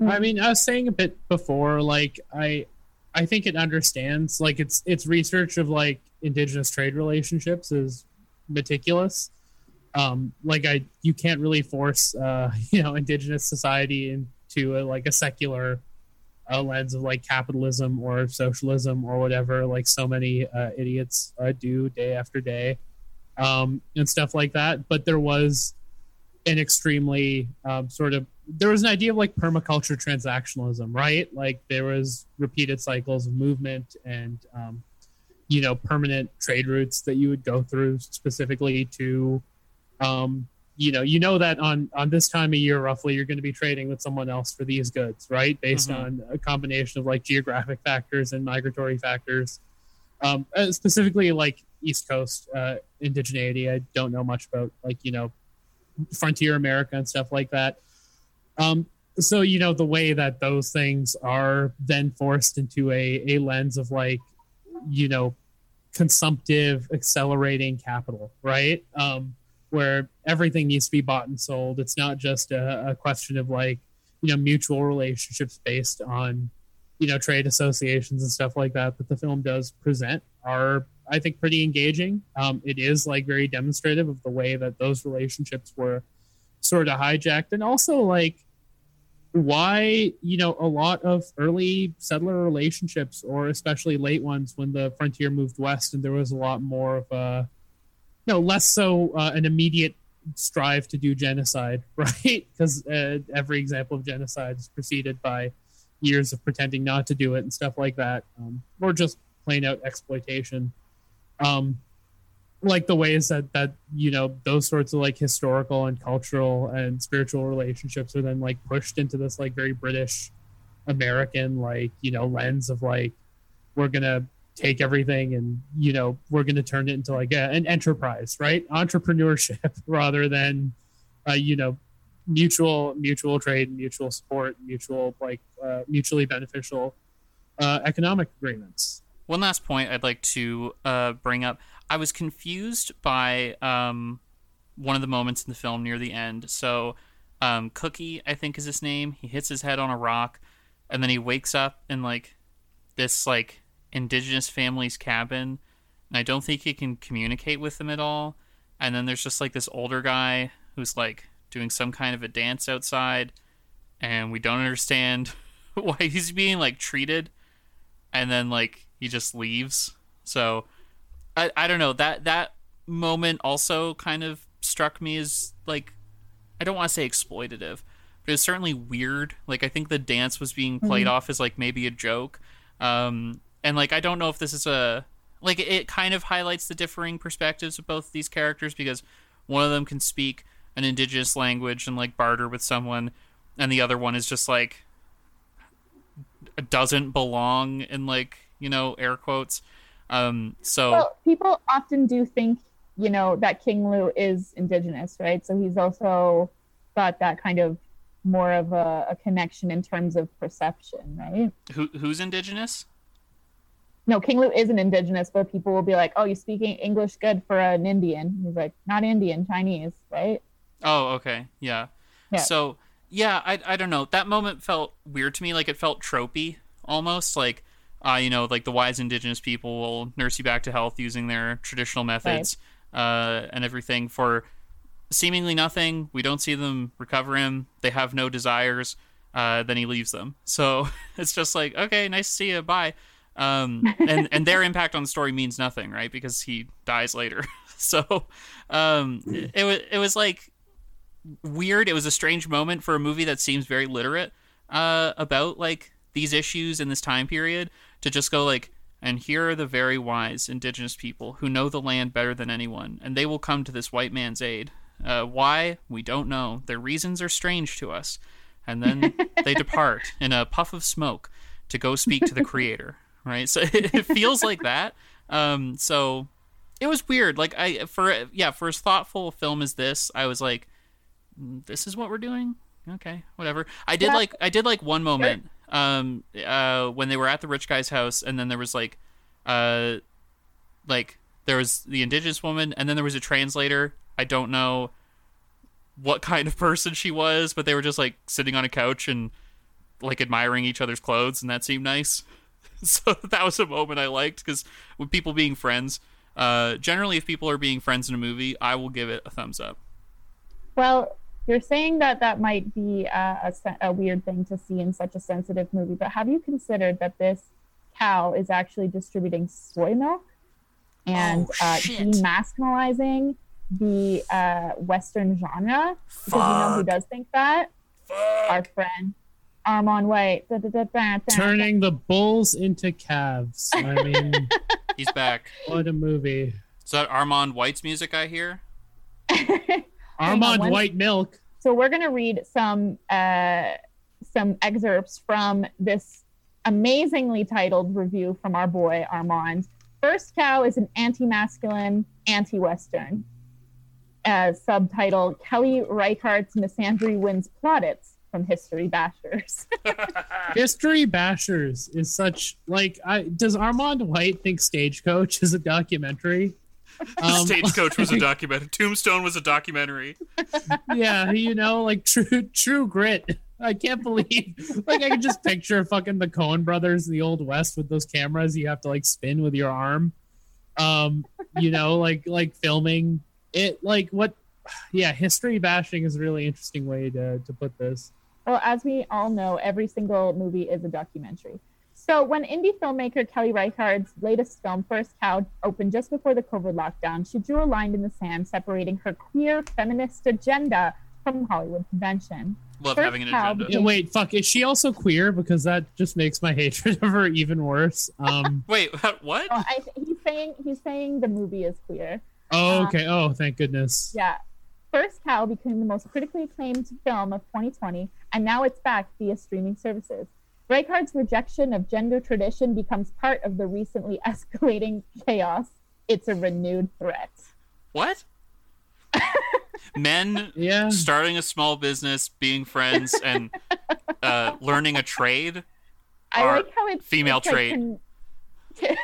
I mean, I was saying a bit before, like I, I think it understands like its its research of like indigenous trade relationships is meticulous. Um, like I, you can't really force uh, you know indigenous society into a, like a secular uh, lens of like capitalism or socialism or whatever, like so many uh, idiots uh, do day after day, um, and stuff like that. But there was an extremely um, sort of there was an idea of like permaculture transactionalism, right? Like there was repeated cycles of movement and um, you know permanent trade routes that you would go through specifically to um, you know you know that on on this time of year roughly you're going to be trading with someone else for these goods right based mm-hmm. on a combination of like geographic factors and migratory factors um, specifically like east coast uh, indigeneity i don't know much about like you know frontier america and stuff like that um, so you know the way that those things are then forced into a, a lens of like you know consumptive accelerating capital right um, where everything needs to be bought and sold. It's not just a, a question of like, you know, mutual relationships based on, you know, trade associations and stuff like that that the film does present are, I think, pretty engaging. Um, it is like very demonstrative of the way that those relationships were sort of hijacked. And also like why you know a lot of early settler relationships or especially late ones when the frontier moved west and there was a lot more of a no less so uh, an immediate strive to do genocide right? Because uh, every example of genocide is preceded by years of pretending not to do it and stuff like that um, or just plain out exploitation um, like the ways that that you know those sorts of like historical and cultural and spiritual relationships are then like pushed into this like very british american like you know lens of like we're gonna take everything and you know we're going to turn it into like a, an enterprise right? Entrepreneurship rather than uh, you know mutual mutual trade mutual support mutual like uh, mutually beneficial uh, economic agreements one last point i'd like to uh, bring up. I was confused by um, one of the moments in the film near the end. So um, cookie i think is his name he hits his head on a rock and then he wakes up in like this like indigenous family's cabin, and I don't think he can communicate with them at all. And then there's just like this older guy who's like doing some kind of a dance outside, and we don't understand why he's being like treated, and then like he just leaves. So I I don't know that that moment also kind of struck me as like I don't want to say exploitative, but it's certainly weird. Like I think the dance was being played mm-hmm. off as like maybe a joke. Um, and like I don't know if this is a like it kind of highlights the differing perspectives of both these characters because one of them can speak an indigenous language and like barter with someone and the other one is just like doesn't belong in like you know air quotes um so well, people often do think you know that king lu is indigenous right so he's also got that kind of more of a, a connection in terms of perception right Who, who's indigenous no, King Lu isn't indigenous, but people will be like, "Oh, you speaking English good for an Indian?" He's like, "Not Indian, Chinese, right?" Oh, okay, yeah. yeah. So yeah, I I don't know. That moment felt weird to me. Like it felt tropey almost. Like uh, you know, like the wise indigenous people will nurse you back to health using their traditional methods right. uh, and everything for seemingly nothing. We don't see them recover him. They have no desires. Uh, then he leaves them. So it's just like, okay, nice to see you. Bye. Um, and and their impact on the story means nothing, right? Because he dies later. so um, it was it was like weird. It was a strange moment for a movie that seems very literate uh, about like these issues in this time period to just go like, and here are the very wise indigenous people who know the land better than anyone, and they will come to this white man's aid. Uh, why we don't know. Their reasons are strange to us, and then they depart in a puff of smoke to go speak to the Creator right? So it feels like that. Um, so it was weird. Like I for yeah for as thoughtful a film as this, I was like, mm, this is what we're doing. Okay, whatever. I did yeah. like I did like one moment um uh when they were at the rich guy's house and then there was like uh like there was the indigenous woman and then there was a translator. I don't know what kind of person she was, but they were just like sitting on a couch and like admiring each other's clothes and that seemed nice. so that was a moment I liked because with people being friends, uh, generally, if people are being friends in a movie, I will give it a thumbs up. Well, you're saying that that might be a, a, a, weird thing to see in such a sensitive movie, but have you considered that this cow is actually distributing soy milk and oh, uh, demasculinizing the uh, Western genre. Because you know who does think that? Our friend Armond White. Da, da, da, da, da. Turning the bulls into calves. I mean, He's back. what a movie. Is that Armond White's music I hear? Armond one- White Milk. So we're gonna read some uh, some excerpts from this amazingly titled review from our boy Armond. First Cow is an anti-masculine, anti-Western. Uh, subtitle: Kelly Reichardt's misandry wins plaudits from History Bashers. History Bashers is such like I does Armond White think Stagecoach is a documentary? Um, Stagecoach was a documentary. Tombstone was a documentary. yeah, you know, like true true grit. I can't believe like I can just picture fucking the Coen brothers in the old west with those cameras you have to like spin with your arm. Um, you know, like like filming it like what yeah, history bashing is a really interesting way to to put this. Well, as we all know, every single movie is a documentary. So, when indie filmmaker Kelly Reichardt's latest film, First Cow, opened just before the COVID lockdown, she drew a line in the sand separating her queer feminist agenda from Hollywood convention. Love First having an cow agenda. Yeah, wait, fuck, is she also queer? Because that just makes my hatred of her even worse. Um Wait, what? Oh, I, he's saying he's saying the movie is queer. oh okay, oh thank goodness. Yeah. First Cow became the most critically acclaimed film of 2020, and now it's back via streaming services. Reichardt's rejection of gender tradition becomes part of the recently escalating chaos. It's a renewed threat. What? Men Yeah. starting a small business, being friends, and uh, learning a trade. I like how it's female it's, like, con-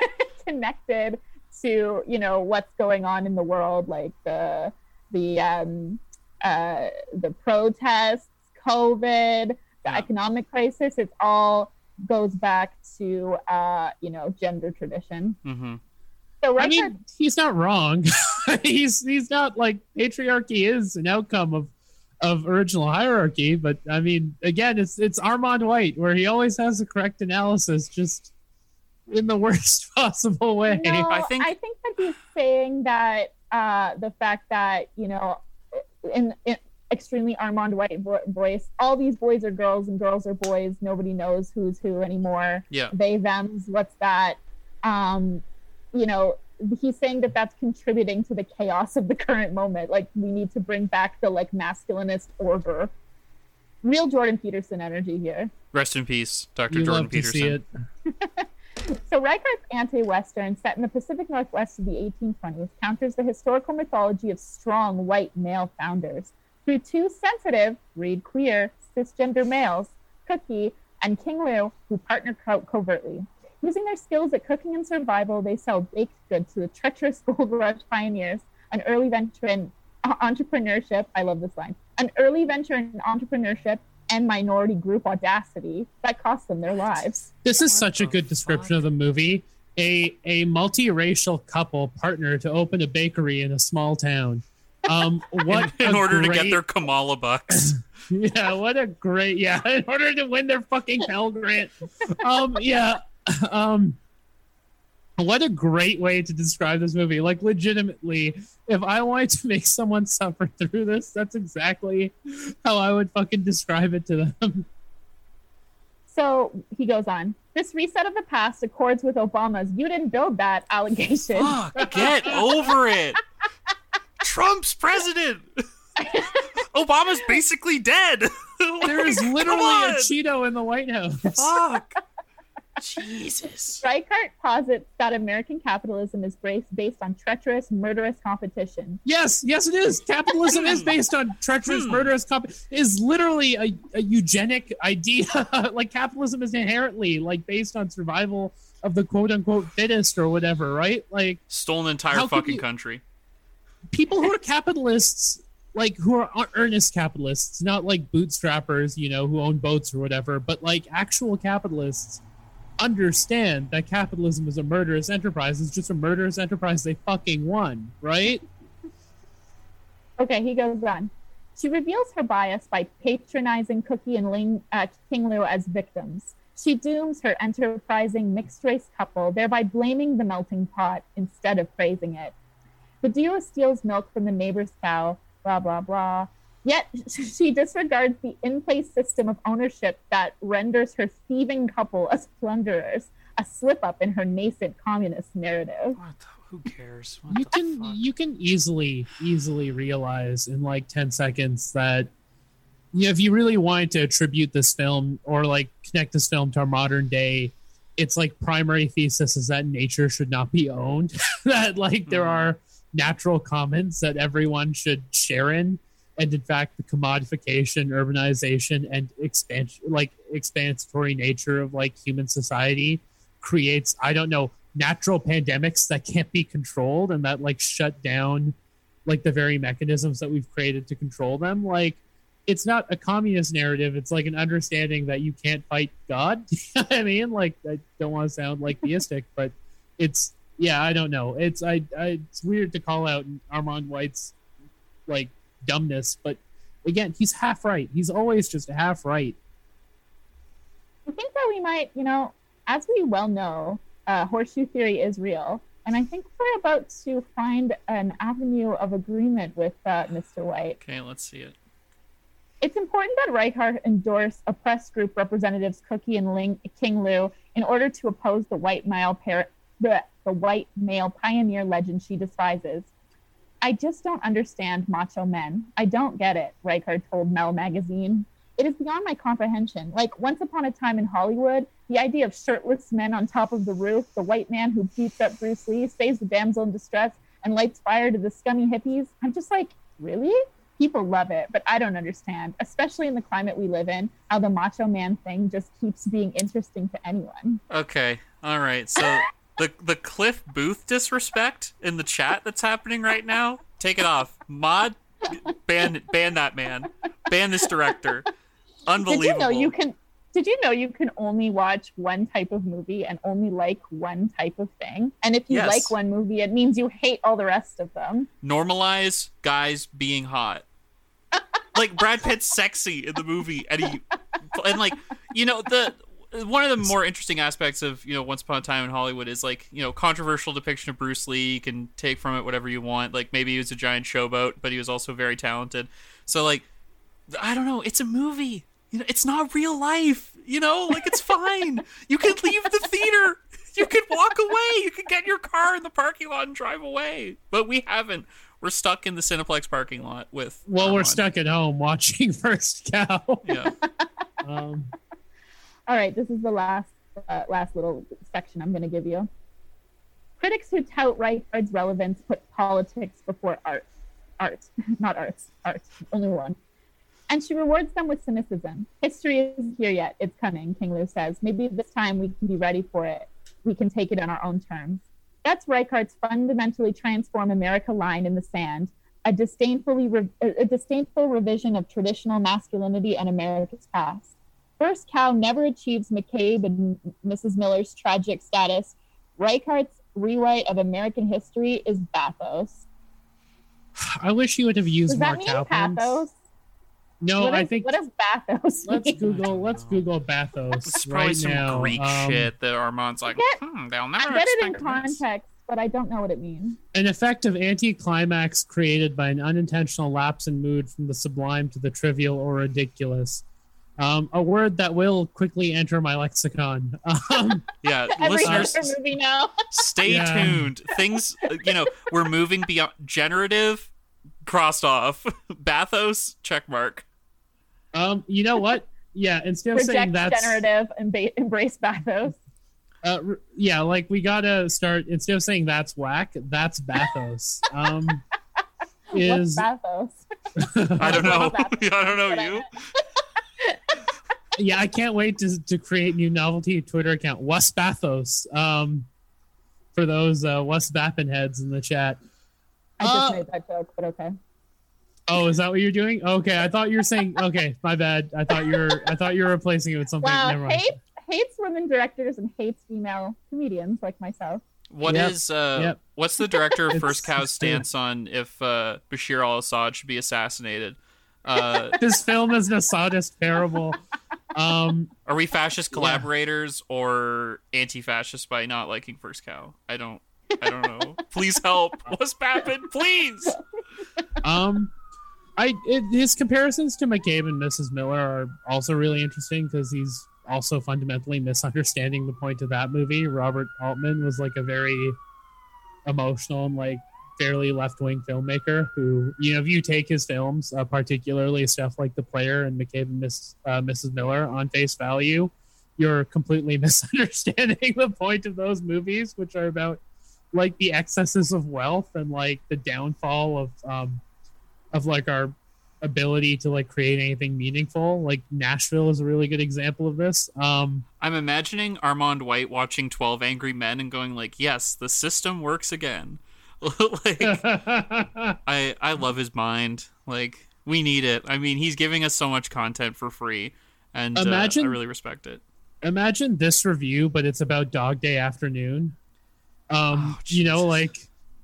connected to you know what's going on in the world, like the the um, uh, the protests, COVID, the Yeah. economic crisis. It all goes back to uh, you know gender tradition. hmm So I mean, he's not wrong. he's he's not like patriarchy is an outcome of of original hierarchy, but I mean, again, it's it's Armond White where he always has the correct analysis, just in the worst possible way. No, I think- I think that he's saying that uh, the fact that you know, in, in extremely Armond White voice, all these boys are girls and girls are boys. Nobody knows who's who anymore. Yeah. They them's what's that? Um, you know, he's saying that that's contributing to the chaos of the current moment. Like we need to bring back the like masculinist order. Real Jordan Peterson energy here. Rest in peace, Dr. You Jordan love to see Peterson. it. So Reichardt's anti-Western, set in the Pacific Northwest of the 1820s, counters the historical mythology of strong white male founders through two sensitive, read queer, cisgender males, Cookie and King Lu, who partner co- covertly. Using their skills at cooking and survival, they sell baked goods to the treacherous gold rush pioneers, an early venture in entrepreneurship. I love this line. An early venture in entrepreneurship and minority group audacity that cost them their lives. This is such a good description of the movie. A a multiracial couple partner to open a bakery in a small town. Um, what in a order to get their Kamala bucks. yeah, what a great yeah, in order to win their fucking Pell Grant. Um, yeah, um, what a great way to describe this movie. Like, legitimately, if I wanted to make someone suffer through this, that's exactly how I would fucking describe it to them. So he goes on. This reset of the past accords with Obama's "you didn't build that" allegation. Fuck, get over it. Trump's president. Obama's basically dead. There is literally a Cheeto in the White House. Fuck. Jesus. Reichardt posits that American capitalism is based based on treacherous, murderous competition. Yes, yes, it is. Capitalism is based on treacherous, Hmm. murderous comp. Is literally a, a eugenic idea. like capitalism is inherently like based on survival of the quote unquote fittest or whatever, right? Like Stole an entire fucking you- country. People who are capitalists, like who are earnest capitalists, not like bootstrappers, you know, who own boats or whatever, but like actual capitalists understand that capitalism is a murderous enterprise. It's just a murderous enterprise they fucking won, right? Okay, he goes on. She reveals her bias by patronizing Cookie and Ling, uh, King Lu as victims. She dooms her enterprising mixed race couple, thereby blaming the melting pot instead of praising it. The duo steals milk from the neighbor's cow, blah, blah, blah. Yet she disregards the in place system of ownership that renders her thieving couple as plunderers, a slip up in her nascent communist narrative. What the, who cares? What you the can fuck? you can easily easily realize in like 10 seconds that you know, if you really wanted to attribute this film or like connect this film to our modern day its like primary thesis is that nature should not be owned that like there Mhm. are natural commons that everyone should share in. And in fact the commodification urbanization and expansion like expansionary nature of like human society creates i don't know natural pandemics that can't be controlled and that like shut down like the very mechanisms that we've created to control them. Like it's not a communist narrative. It's like an understanding that you can't fight god. I mean? Like i don't want to sound like theistic but it's yeah i don't know it's I, I it's weird to call out armond white's like dumbness but again he's half right he's always just half right I think that we might, you know, as we well know, uh, horseshoe theory is real. And I think we're about to find an avenue of agreement with uh, Mr. White. Okay, let's see it. It's important that Reichardt endorse oppressed group representatives Cookie and Ling- King Lu in order to oppose the white male par- the, the white male pioneer legend she despises. I just don't understand macho men. I don't get it, Reichardt told Mel magazine. It is beyond my comprehension. Like once upon a time in Hollywood, the idea of shirtless men on top of the roof, the white man who beats up Bruce Lee, saves the damsel in distress, and lights fire to the scummy hippies. I'm just like, really? People love it, but I don't understand, especially in the climate we live in, how the macho man thing just keeps being interesting to anyone. Okay, all right. So the the Cliff Booth disrespect in the chat that's happening right now. Take it off. Mod, ban ban that man. Ban this director. Unbelievable. Did you know you can? Did you know you can only watch one type of movie and only like one type of thing? And if you Yes. like one movie, it means you hate all the rest of them. normalize guys being hot. like Brad Pitt's sexy in the movie, and he and like you know the one of the more interesting aspects of you know Once Upon a Time in Hollywood is like you know controversial depiction of Bruce Lee. You can take from it whatever you want. Like maybe he was a giant showboat, but he was also very talented. So like I don't know, it's a movie. You know, it's not real life. You know, like it's fine. you can leave the theater. You can walk away. You can get your car in the parking lot and drive away. But we haven't. We're stuck in the Cineplex parking lot with. well we're stuck at home watching first cow Yeah. um All right, this is the last uh, last little section I'm going to give you. Critics who tout Reichardt relevance put politics before art. Art, not arts. Art, only one. And she rewards them with cynicism. History isn't here yet. It's coming, King Lu says. Maybe this time we can be ready for it. We can take it on our own terms. That's Reichardt's fundamentally transform America line in the sand, a disdainfully re- a disdainful revision of traditional masculinity and America's past. First Cow never achieves McCabe and Mrs. Miller's tragic status. Reichardt's rewrite of American history is bathos. i wish you would have used Does more that mean cow pathos? no What i is- think What is does bathos let's mean? google let's know. google bathos It's probably right some now Greek Um, shit that Armond's like, get- hmm, they'll I never get it in expect this." context, but I don't know what it means. an effective anticlimax created by an unintentional lapse in mood from the sublime to the trivial or ridiculous. Um, a word that will quickly enter my lexicon. Um, Yeah, listeners, movie now. stay Yeah. tuned. Things, uh, you know, we're moving beyond generative, crossed off. Bathos, check mark. um, you know what? Yeah, instead of saying that's generative and embrace bathos. uh, r- yeah, like we gotta start instead of saying that's whack, that's bathos. Um, is What's bathos? I don't know. I don't know you. Meant. yeah, I can't wait to to create new novelty Twitter account. Wes Bathos. Um, for those uh, Wes Bappin heads in the chat. I just Uh, made that joke, but okay. Oh, is that what you're doing? Okay, I thought you were saying. Okay, my bad. I thought you were. I thought you were replacing it with something. Wow, Never mind. hates hates women directors and hates female comedians like myself. What Yep. is uh Yep. what's the director of First Cow's stance on if uh Bashar al Assad should be assassinated? Uh This film is an Assadist parable. Um, are we fascist Yeah. collaborators or anti fascist by not liking First Cow? I don't I don't know. Please help. What's happened? Please. um i it, his comparisons to mccabe and mrs miller are also really interesting because he's also fundamentally misunderstanding the point of that movie robert altman was like a very emotional and like fairly left-wing filmmaker who you know if you take his films uh, particularly stuff like the player and mccabe and Miss, uh, mrs miller on face value you're completely misunderstanding the point of those movies which are about like the excesses of wealth and like the downfall of um of like our ability to like create anything meaningful. Like Nashville is a really good example of this. Um I'm imagining Armond White watching 12 Angry Men and going like, "Yes, the system works again." like I I love his mind. Like we need it. I mean, he's giving us so much content for free and Imagine- uh, I really respect it. imagine this review, but it's about Dog Day Afternoon. Um, Oh, you know, like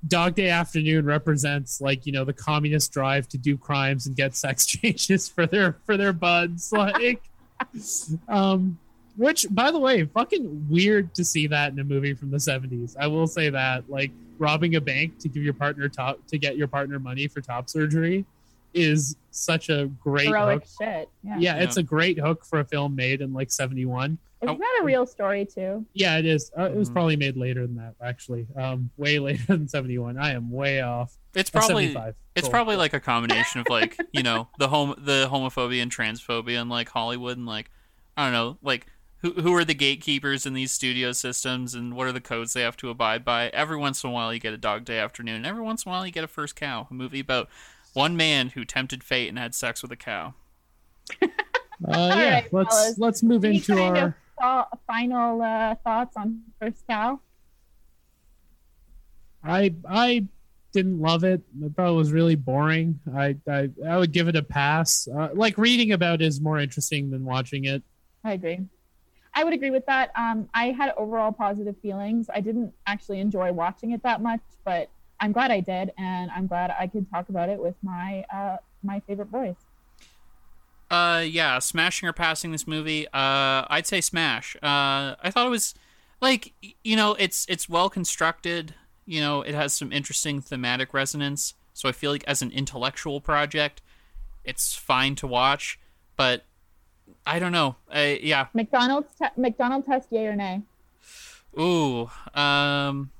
Dog Day Afternoon represents like you know the communist drive to do crimes and get sex changes for their for their buds. Like, um, which by the way, fucking weird to see that in a movie from the seventies. I will say that like robbing a bank to give your partner top to get your partner money for top surgery is such a great Heroic hook. shit. Yeah. Yeah, Yeah. it's a great hook for a film made in like 71. Isn't that a real story too? Yeah, it is. Uh, It was Mhm. probably made later than that, actually. Um, way later than 71. I am way off. It's Uh, probably 75. it's Cool. probably like a combination of like, you know, the home the homophobia and transphobia and like Hollywood and like I don't know, like who who are the gatekeepers in these studio systems and what are the codes they have to abide by? Every once in a while you get a dog day afternoon. Every once in a while you get a first cow, a movie about one man who tempted fate and had sex with a cow. Uh, yeah, right, let's fellas. let's move Any into our. thought- final uh, thoughts on First Cow? I I didn't love it. I thought it was really boring. I I, I would give it a pass. Uh, like reading about it is more interesting than watching it. I agree. I would agree with that. Um, I had overall positive feelings. I didn't actually enjoy watching it that much, but I'm glad I did, and I'm glad I could talk about it with my uh, my favorite boys. Uh, yeah, smashing or passing this movie. Uh, I'd say smash. Uh, I thought it was like you know, it's it's well constructed. You know, it has some interesting thematic resonance. So I feel like as an intellectual project, it's fine to watch. But I don't know. Uh, yeah. McDonald's te- McDonald test, yay or nay? Ooh. Um.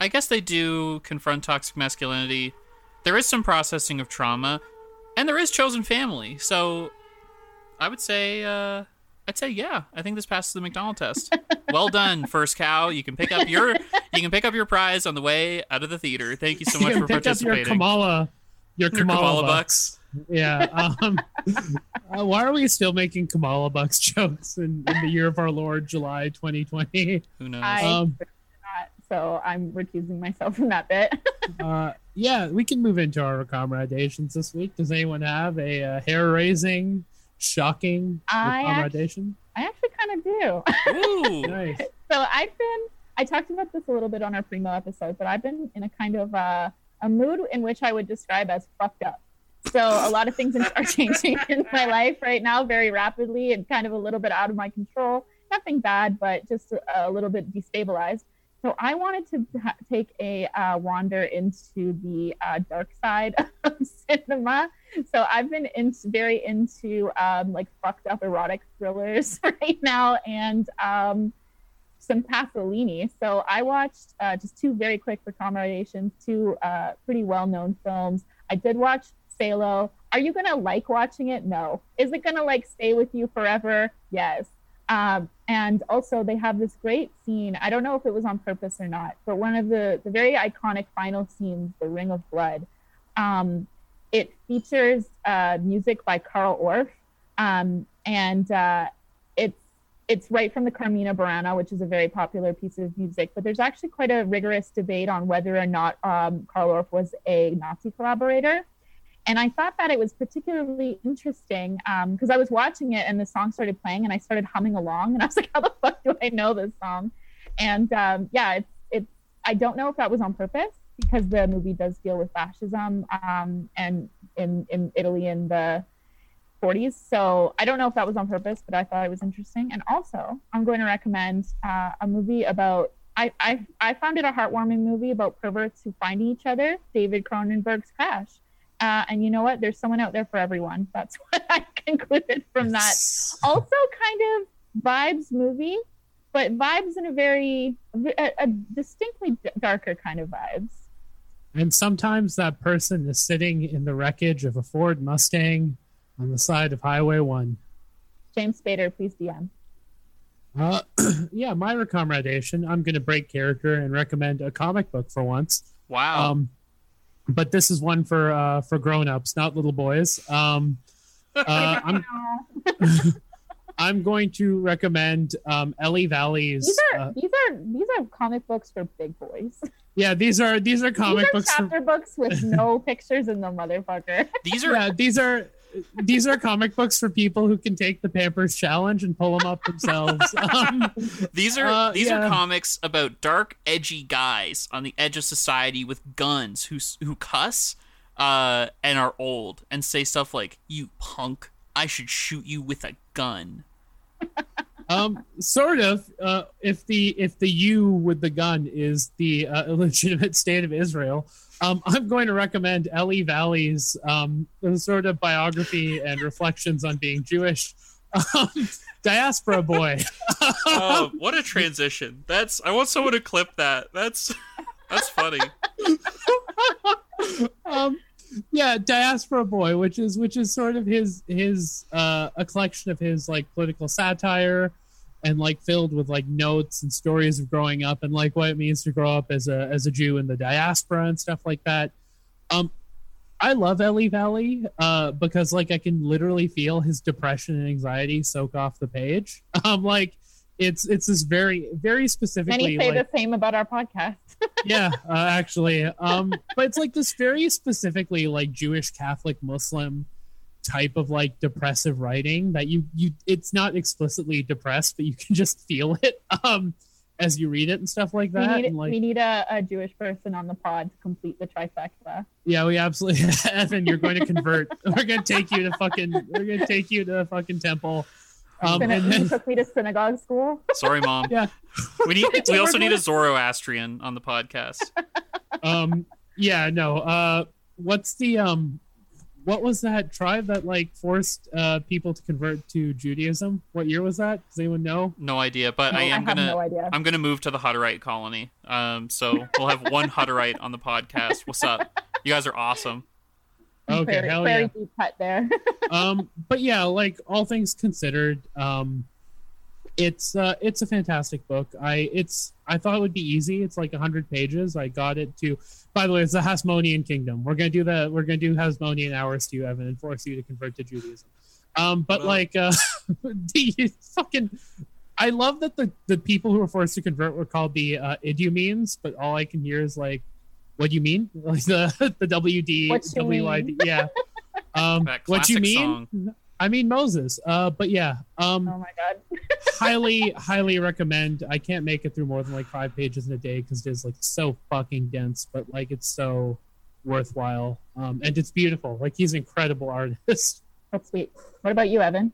I guess they do confront toxic masculinity. There is some processing of trauma, and there is chosen family. So, I would say, uh, I'd say, yeah. I think this passes the McDonald test. well done, first cow. You can pick up your you can pick up your prize on the way out of the theater. Thank you so you much can for pick up your. Kamala, your Your Kamala, Kamala bucks. Yeah. Um, uh, why are we still making Kamala bucks jokes in, in the year of our Lord, July 2020? Who knows? I Um, not, so I'm recusing myself from that bit. Uh, yeah, we can move into our recommendations this week. Does anyone have a uh, hair-raising, shocking I recommendation? I actually kind of do. Ooh. Nice. so I've been I talked about this a little bit on our primo episode, but I've been in a kind of uh, a mood in which I would describe as fucked up. So a lot of things are changing in my life right now very rapidly and kind of a little bit out of my control. Nothing bad, but just a, little bit destabilized. So I wanted to ha- take a uh, wander into the uh, dark side of cinema. So I've been in, very into um, like fucked up erotic thrillers right now, and um, some Pasolini. So I watched uh, just two very quick recommendations, two uh, pretty well-known films. I did watch Salo. Are you gonna like watching it? No. Is it gonna like stay with you forever? Yes. Um, and also they have this great scene. I don't know if it was on purpose or not, but one of the the very iconic final scenes, the Ring of Blood. Um, it features uh, music by Carl Orff, um, and uh, it's it's right from the Carmina Burana, which is a very popular piece of music. But there's actually quite a rigorous debate on whether or not um, Carl Orff was a Nazi collaborator. And I thought that it was particularly interesting because I was watching it and the song started playing and I started humming along and I was like, how the fuck do I know this song? And um, yeah, it's it's I don't know if that was on purpose because the movie does deal with fascism um, and in in Italy in the 40s. So I don't know if that was on purpose, but I thought it was interesting. And also, I'm going to recommend uh, a movie about I, I I found it a heartwarming movie about perverts who find each other. David Cronenberg's Crash. Uh, and you know what? There's someone out there for everyone. That's what I concluded from that. Also, kind of vibes movie, but vibes in a very a, a distinctly darker kind of vibes. And sometimes that person is sitting in the wreckage of a Ford Mustang on the side of Highway One. James Spader, please DM. Uh, yeah, my recommendation. I'm going to break character and recommend a comic book for once. Wow. Um, but this is one for uh, for grown-ups, not little boys. Um, uh, I'm I'm going to recommend um, Eli Valley's. These are uh, these are these are comic books for big boys. yeah, these are these are comic these are books. for- chapter books with no pictures in them, motherfucker. These are yeah, these are these are comic books for people who can take the Pampers challenge and pull them up themselves. Um, These are Uh, these yeah. are comics about dark, edgy guys on the edge of society with guns who who cuss uh, and are old and say stuff like "You punk, I should shoot you with a gun." um, sort of. Uh, if the if the you with the gun is the uh, illegitimate state of Israel, um, I'm going to recommend Eli Valley's um, sort of biography and reflections on being Jewish. Um, Diaspora Boy. Oh, what a transition! That's I want someone to clip that. That's that's funny. um, yeah, Diaspora Boy, which is which is sort of his his uh, a collection of his like political satire and like filled with like notes and stories of growing up and like what it means to grow up as a as a Jew in the diaspora and stuff like that. Um, I love Eli Valley uh, because like I can literally feel his depression and anxiety soak off the page. Um, like it's it's this very very specifically Many say like, the same about our podcast. yeah, uh, actually. Um, but it's like this very specifically like Jewish Catholic Muslim type of like depressive writing that you you it's not explicitly depressed, but you can just feel it um as you read it and stuff like we that. need and like we need a, a Jewish person on the pod to complete the trifecta. yeah, we absolutely Evan, you're going to convert. We're gonna take you to fucking we're gonna take you to a fucking temple. Um, Syna- and you then took me to synagogue school. Sorry, mom. Yeah. We need. We also need a Zoroastrian on the podcast. um yeah no uh what's the um what was that tribe that like forced uh people to convert to judaism what year was that does anyone know No idea, but I I am have gonna. no idea. I'm gonna move to the Hutterite colony. Um, so we'll have one Hutterite on the podcast. What's up? You guys are awesome. okay very, hell very yeah deep cut there. um but yeah like all things considered um it's uh it's a fantastic book i it's i thought it would be easy. It's like 100 pages. I got it to by the way it's the hasmonean kingdom. We're gonna do the we're gonna do hasmonean hours to you evan and force you to convert to judaism. Um but Wow. like uh you fucking i love that the the people who were forced to convert were called the uh idumeans but all i can hear is like what do you mean? Like the the wd What? WID yeah. um what you mean? song. I mean Moses. Uh, but yeah, um, oh my god. highly, highly recommend. I can't make it through more than like five pages in a day because it is like so fucking dense, but like it's so worthwhile. Um, and it's beautiful. Like he's an incredible artist. That's sweet. What about you, Evan?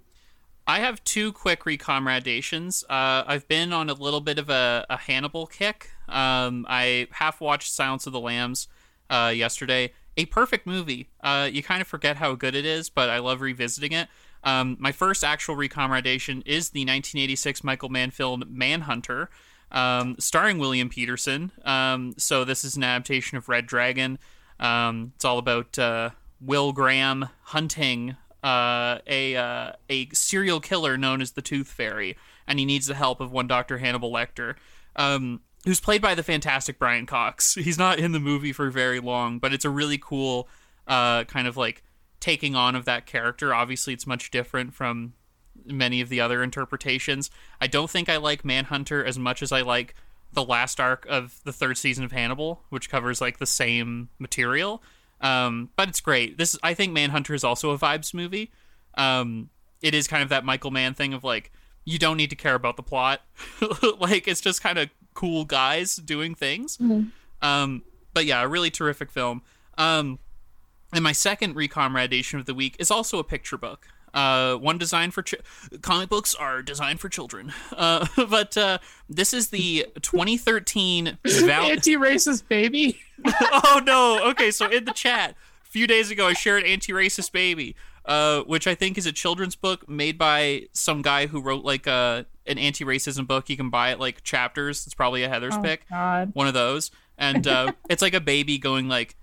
I have two quick recommendations. Uh, I've been on a little bit of a, a Hannibal kick. Um, I half watched Silence of the Lambs uh, yesterday. A perfect movie. Uh, you kind of forget how good it is, but I love revisiting it. Um, my first actual recommendation is the 1986 Michael Mann film Manhunter, um, starring William Petersen. Um, so this is an adaptation of Red Dragon. Um, it's all about uh, Will Graham hunting uh, a uh, a serial killer known as the Tooth Fairy, and he needs the help of one Doctor Hannibal Lecter, um, who's played by the fantastic Brian Cox. He's not in the movie for very long, but it's a really cool uh, kind of like taking on of that character. Obviously, it's much different from many of the other interpretations. I don't think I like Manhunter as much as I like the last arc of the third season of Hannibal, which covers like the same material. Um, but it's great. This I think Manhunter is also a vibes movie. Um, it is kind of that Michael Mann thing of like you don't need to care about the plot. like it's just kind of cool guys doing things. Um, but yeah, a really terrific film. Um, and my second recommendation of the week is also a picture book. Uh, one designed for ch- comic books are designed for children. Uh, but uh, this is the 2013 Val- Anti-racist baby. oh no. Okay, so in the chat a few days ago, I shared "Anti-Racist Baby," uh, which I think is a children's book made by some guy who wrote like a an anti-racism book. You can buy it like chapters. It's probably a Heather's Oh, pick, God. one of those, and uh, it's like a baby going like,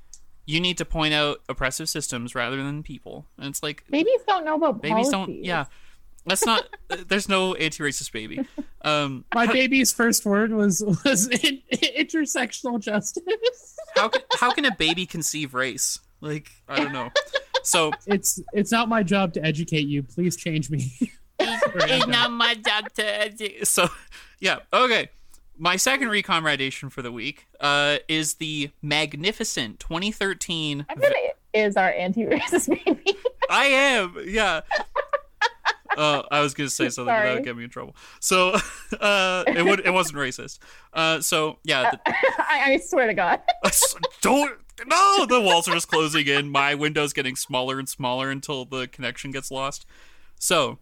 "You need to point out oppressive systems rather than people," and it's like Babies don't know about babies policies. don't. Yeah, that's not. there's no anti-racist baby. Um, My baby's first word was was in, intersectional justice. how can how can a baby conceive race? Like I don't know. So It's it's not my job to educate you. Please change me. It's not my job to so yeah okay my second recommendation for the week uh is the magnificent 2013 I bet it is our anti-racist baby. i am yeah uh, I was gonna say something Sorry. that would get me in trouble. So, uh, it would it wasn't racist. Uh, so yeah, the, I, I swear to God. don't no the walls are just closing in my window's getting smaller and smaller until the connection gets lost so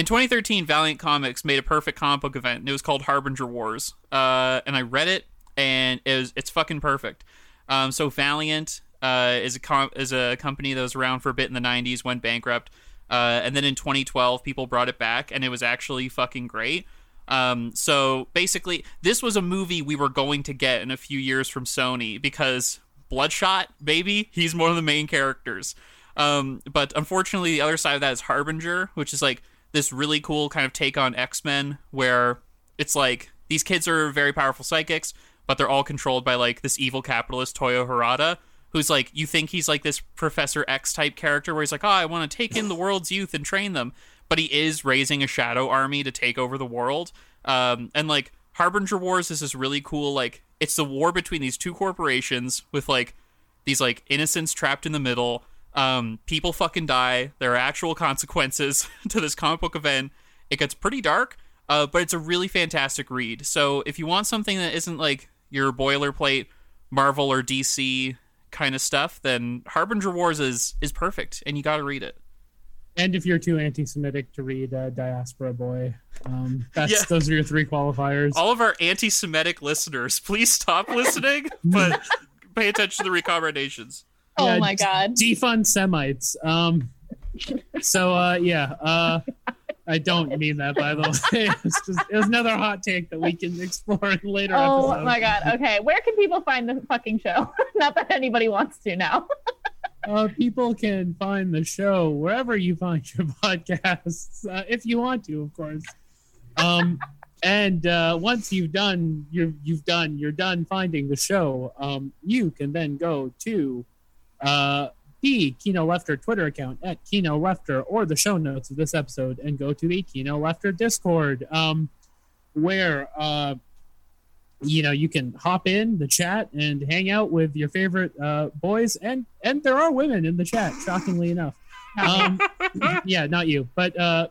in 2013 valiant comics made a perfect comic book event and it was called harbinger wars. Uh, and i read it and it was, it's fucking perfect. Um, so valiant uh, is a com- is a company that was around for a bit in the 90s went bankrupt. Uh, and then in 2012 people brought it back and it was actually fucking great. Um, so basically, this was a movie we were going to get in a few years from Sony because Bloodshot, baby, he's one of the main characters. Um, but unfortunately, the other side of that is Harbinger, which is like this really cool kind of take on X Men, where it's like these kids are very powerful psychics, but they're all controlled by like this evil capitalist Toyo Harada, who's like you think he's like this Professor X type character, where he's like, oh, I want to take in the world's youth and train them, but he is raising a shadow army to take over the world. Um, and like Harbinger Wars is this really cool like it's the war between these two corporations with like these like innocents trapped in the middle. Um, people fucking die. There are actual consequences to this comic book event. It gets pretty dark, uh, but it's a really fantastic read. So if you want something that isn't like your boilerplate Marvel or DC kind of stuff, then Harbinger Wars is is perfect, and you got to read it. and if you're too anti-Semitic to read uh, Diaspora Boy, um, that's Yeah. those are your three qualifiers. All of our anti-Semitic listeners, please stop listening, but pay attention to the recommendations. Oh Yeah, my God. defund Semites. Um, so uh, yeah, uh, I don't mean that by the way. It's just it was another hot take that we can explore in later Oh episodes. my God. Okay. Where can people find the fucking show? Not that anybody wants to now. Uh, people can find the show wherever you find your podcasts, uh, if you want to, of course. Um, and uh, once you've done, you're you've done, you're done finding the show. Um, you can then go to uh, the Kino Lefter Twitter account at Kino Lefter or the show notes of this episode, and go to the Kino Lefter Discord, um, where uh, you know you can hop in the chat and hang out with your favorite uh, boys and and there are women in the chat shockingly enough. Um, yeah not you but uh,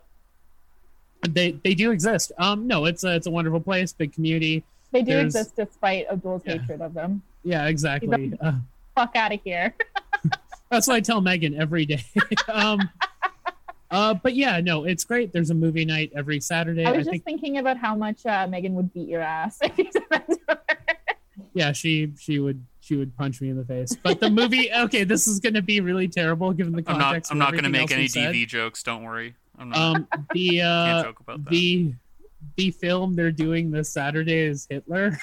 they they do exist. Um no it's a, it's a wonderful place big community. They do There's- exist despite Abdul's Yeah. hatred of them. yeah exactly. Uh, Fuck out of here. that's what i tell megan every day um uh but yeah no it's great there's a movie night every saturday I i, was just think thinking about how much uh, Megan would beat your ass if you said that to her. yeah she she would she would punch me in the face but the movie okay this is going to be really terrible given the I'm not. context I'm of not going to make any we've. DV jokes. Don't worry. I'm not. um the can't uh joke about that. the the film they're doing this saturday is hitler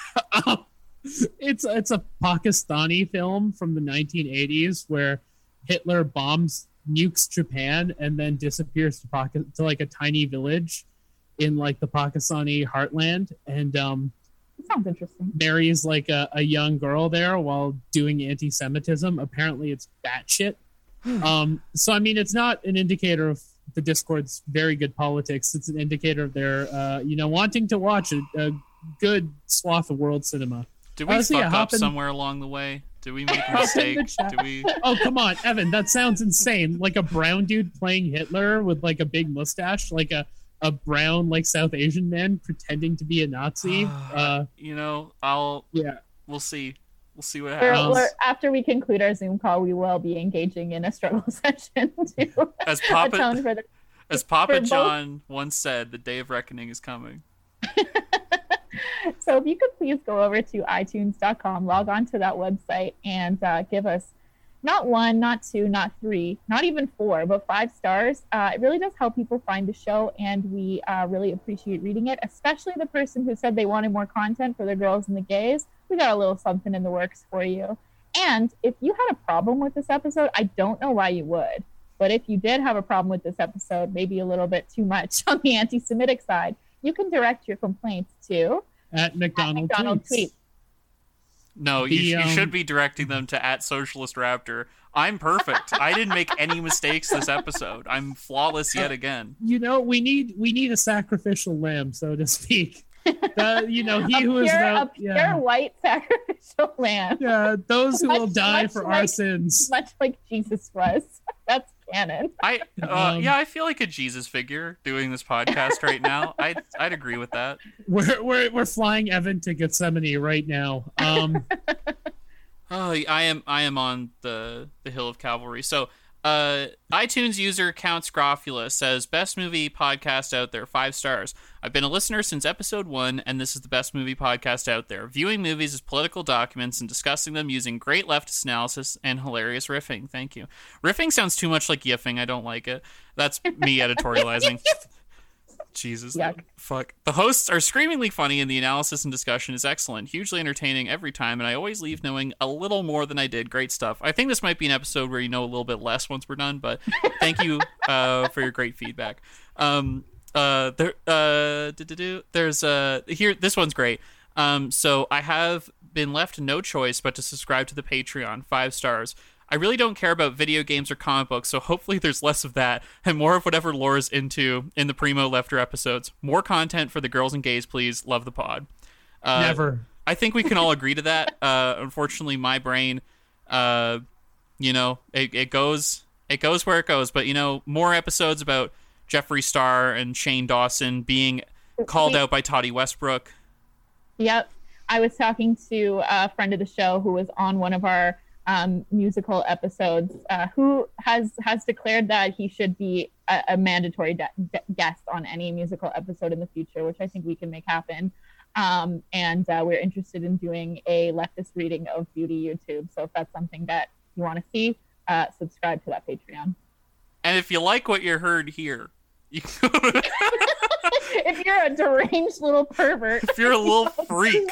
Um, it's it's a pakistani film from the 1980s where hitler bombs nukes japan and then disappears to pocket to like a tiny village in like the pakistani heartland and um That sounds interesting. marries like a, a young girl there while doing anti-Semitism. Apparently, it's batshit. um, so I mean, it's not an indicator of the Discord's very good politics. It's an indicator of their, uh, you know, wanting to watch a, a good swath of world cinema. Did we fuck up hop in- somewhere along the way? Did we make a Hop in the mistake? chat. Did we? Oh come on, Evan, that sounds insane. Like a brown dude playing Hitler with like a big mustache, like a a brown like South Asian man pretending to be a Nazi. uh, You know, I'll. yeah. We'll see. We'll see what We're, happens. we're, after we conclude our Zoom call, we will be engaging in a struggle session to As Papa atone for the. As Papa For both- John once said, the day of reckoning is coming. so if you could please go over to itunes.com, log on to that website, and uh, give us not one, not two, not three, not even four, but five stars. Uh, it really does help people find the show, and we uh, really appreciate reading it, especially the person who said they wanted more content for the girls and the gays. We got a little something in the works for you. And if you had a problem with this episode, I don't know why you would. But if you did have a problem with this episode, maybe a little bit too much on the anti Semitic side, you can direct your complaints to At McDonald, McDonald tweets. tweet. No, you, The, sh- you um, should be directing them to at Socialist Raptor. I'm perfect. I didn't make any mistakes this episode. I'm flawless yet again. You know, we need we need a sacrificial lamb, so to speak. The, you know, he a who is pure, the a pure yeah, white sacrificial lamb, yeah, those who will die much for our sins. much like Jesus was. That's canon. I uh, yeah, I feel like a Jesus figure doing this podcast right now. I'd I'd agree with that. We're we're we're flying Evan to Gethsemane right now. Um, Oh, I am I am on the the hill of cavalry. So, uh, iTunes user Count Scrofula says best movie podcast out there, five stars. I've been a listener since episode one, and this is the best movie podcast out there. Viewing movies as political documents and discussing them using great leftist analysis and hilarious riffing. Thank you. Riffing sounds too much like yiffing. I don't like it. That's me editorializing. Jesus. Yuck. Fuck. The hosts are screamingly funny and the analysis and discussion is excellent. Hugely entertaining every time, and I always leave knowing a little more than I did. Great stuff. I think this might be an episode where you know a little bit less once we're done, but thank you uh, for your great feedback. Um, uh, there, uh, there's uh, here. This one's great. Um, so I have been left no choice but to subscribe to the Patreon, five stars. I really don't care about video games or comic books, so hopefully there's less of that and more of whatever Laura's into in the Primo Lefter episodes. More content for the girls and gays, please. Love the pod. Uh, never. I think we can all agree to that. Uh, unfortunately, my brain, uh, you know, it, it goes it goes where it goes. But you know, more episodes about Jeffree Star and Shane Dawson being called out by Tati Westbrook. Yep. I was talking to a friend of the show who was on one of our um, musical episodes, uh, who has has declared that he should be a, a mandatory de- de- guest on any musical episode in the future, which I think we can make happen. Um, and uh, we're interested in doing a leftist reading of Beauty YouTube. So if that's something that you want to see, uh, subscribe to that Patreon. And if you like what you heard here, you if you're a deranged little pervert, if you're a little freak,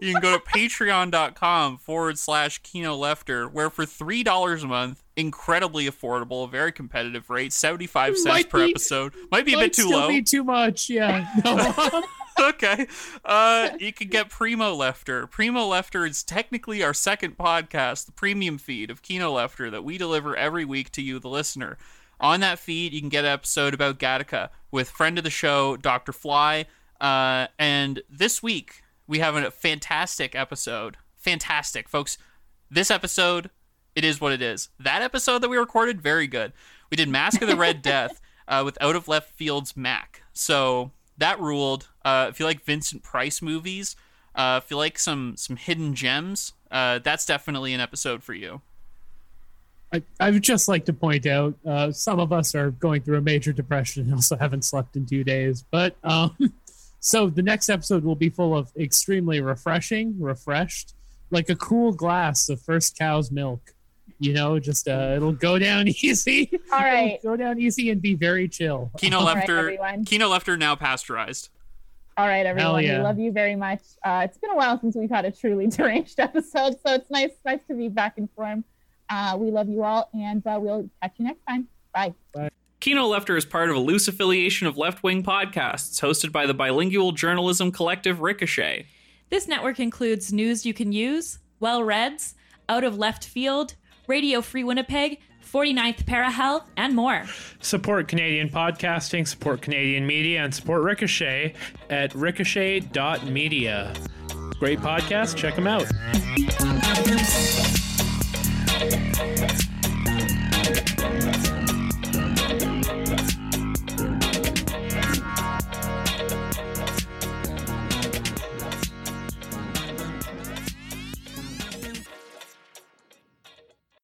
you can go to patreon.com forward slash Kino Lefter, where for $3 a month, incredibly affordable, very competitive rate, 75 cents Might per be- episode. Might be a Might bit too still low. Be too much. Yeah. No. okay. Uh, you can get Primo Lefter. Primo Lefter is technically our second podcast, the premium feed of Kino Lefter that we deliver every week to you, the listener. On that feed, you can get an episode about Gattaca with friend of the show, Dr. Fly. Uh, and this week, we have a fantastic episode. Fantastic, folks. This episode, it is what it is. That episode that we recorded, very good. We did Mask of the Red Death uh, with Out of Left Field's Mac. So that ruled. Uh, if you like Vincent Price movies, uh, if you like some some hidden gems, uh, that's definitely an episode for you. I, I would just like to point out uh, some of us are going through a major depression and also haven't slept in two days. But um, so the next episode will be full of extremely refreshing, refreshed, like a cool glass of first cow's milk. You know, just uh, it'll go down easy. All right. It'll go down easy and be very chill. Kino All right, Lefter, everyone. Kino Lefter now pasteurized. All right, everyone. yeah. We love you very much. Uh, it's been a while since we've had a truly deranged episode, so it's nice, nice to be back in form. Uh, we love you all, and uh, we'll catch you next time. Bye. Kino Lefter is part of a loose affiliation of left wing podcasts hosted by the bilingual journalism collective Ricochet. This network includes News You Can Use, Well Reds, Out of Left Field, Radio Free Winnipeg, 49th Parahell, and more. Support Canadian podcasting, support Canadian media, and support Ricochet at ricochet.media. Great podcast. Check them out.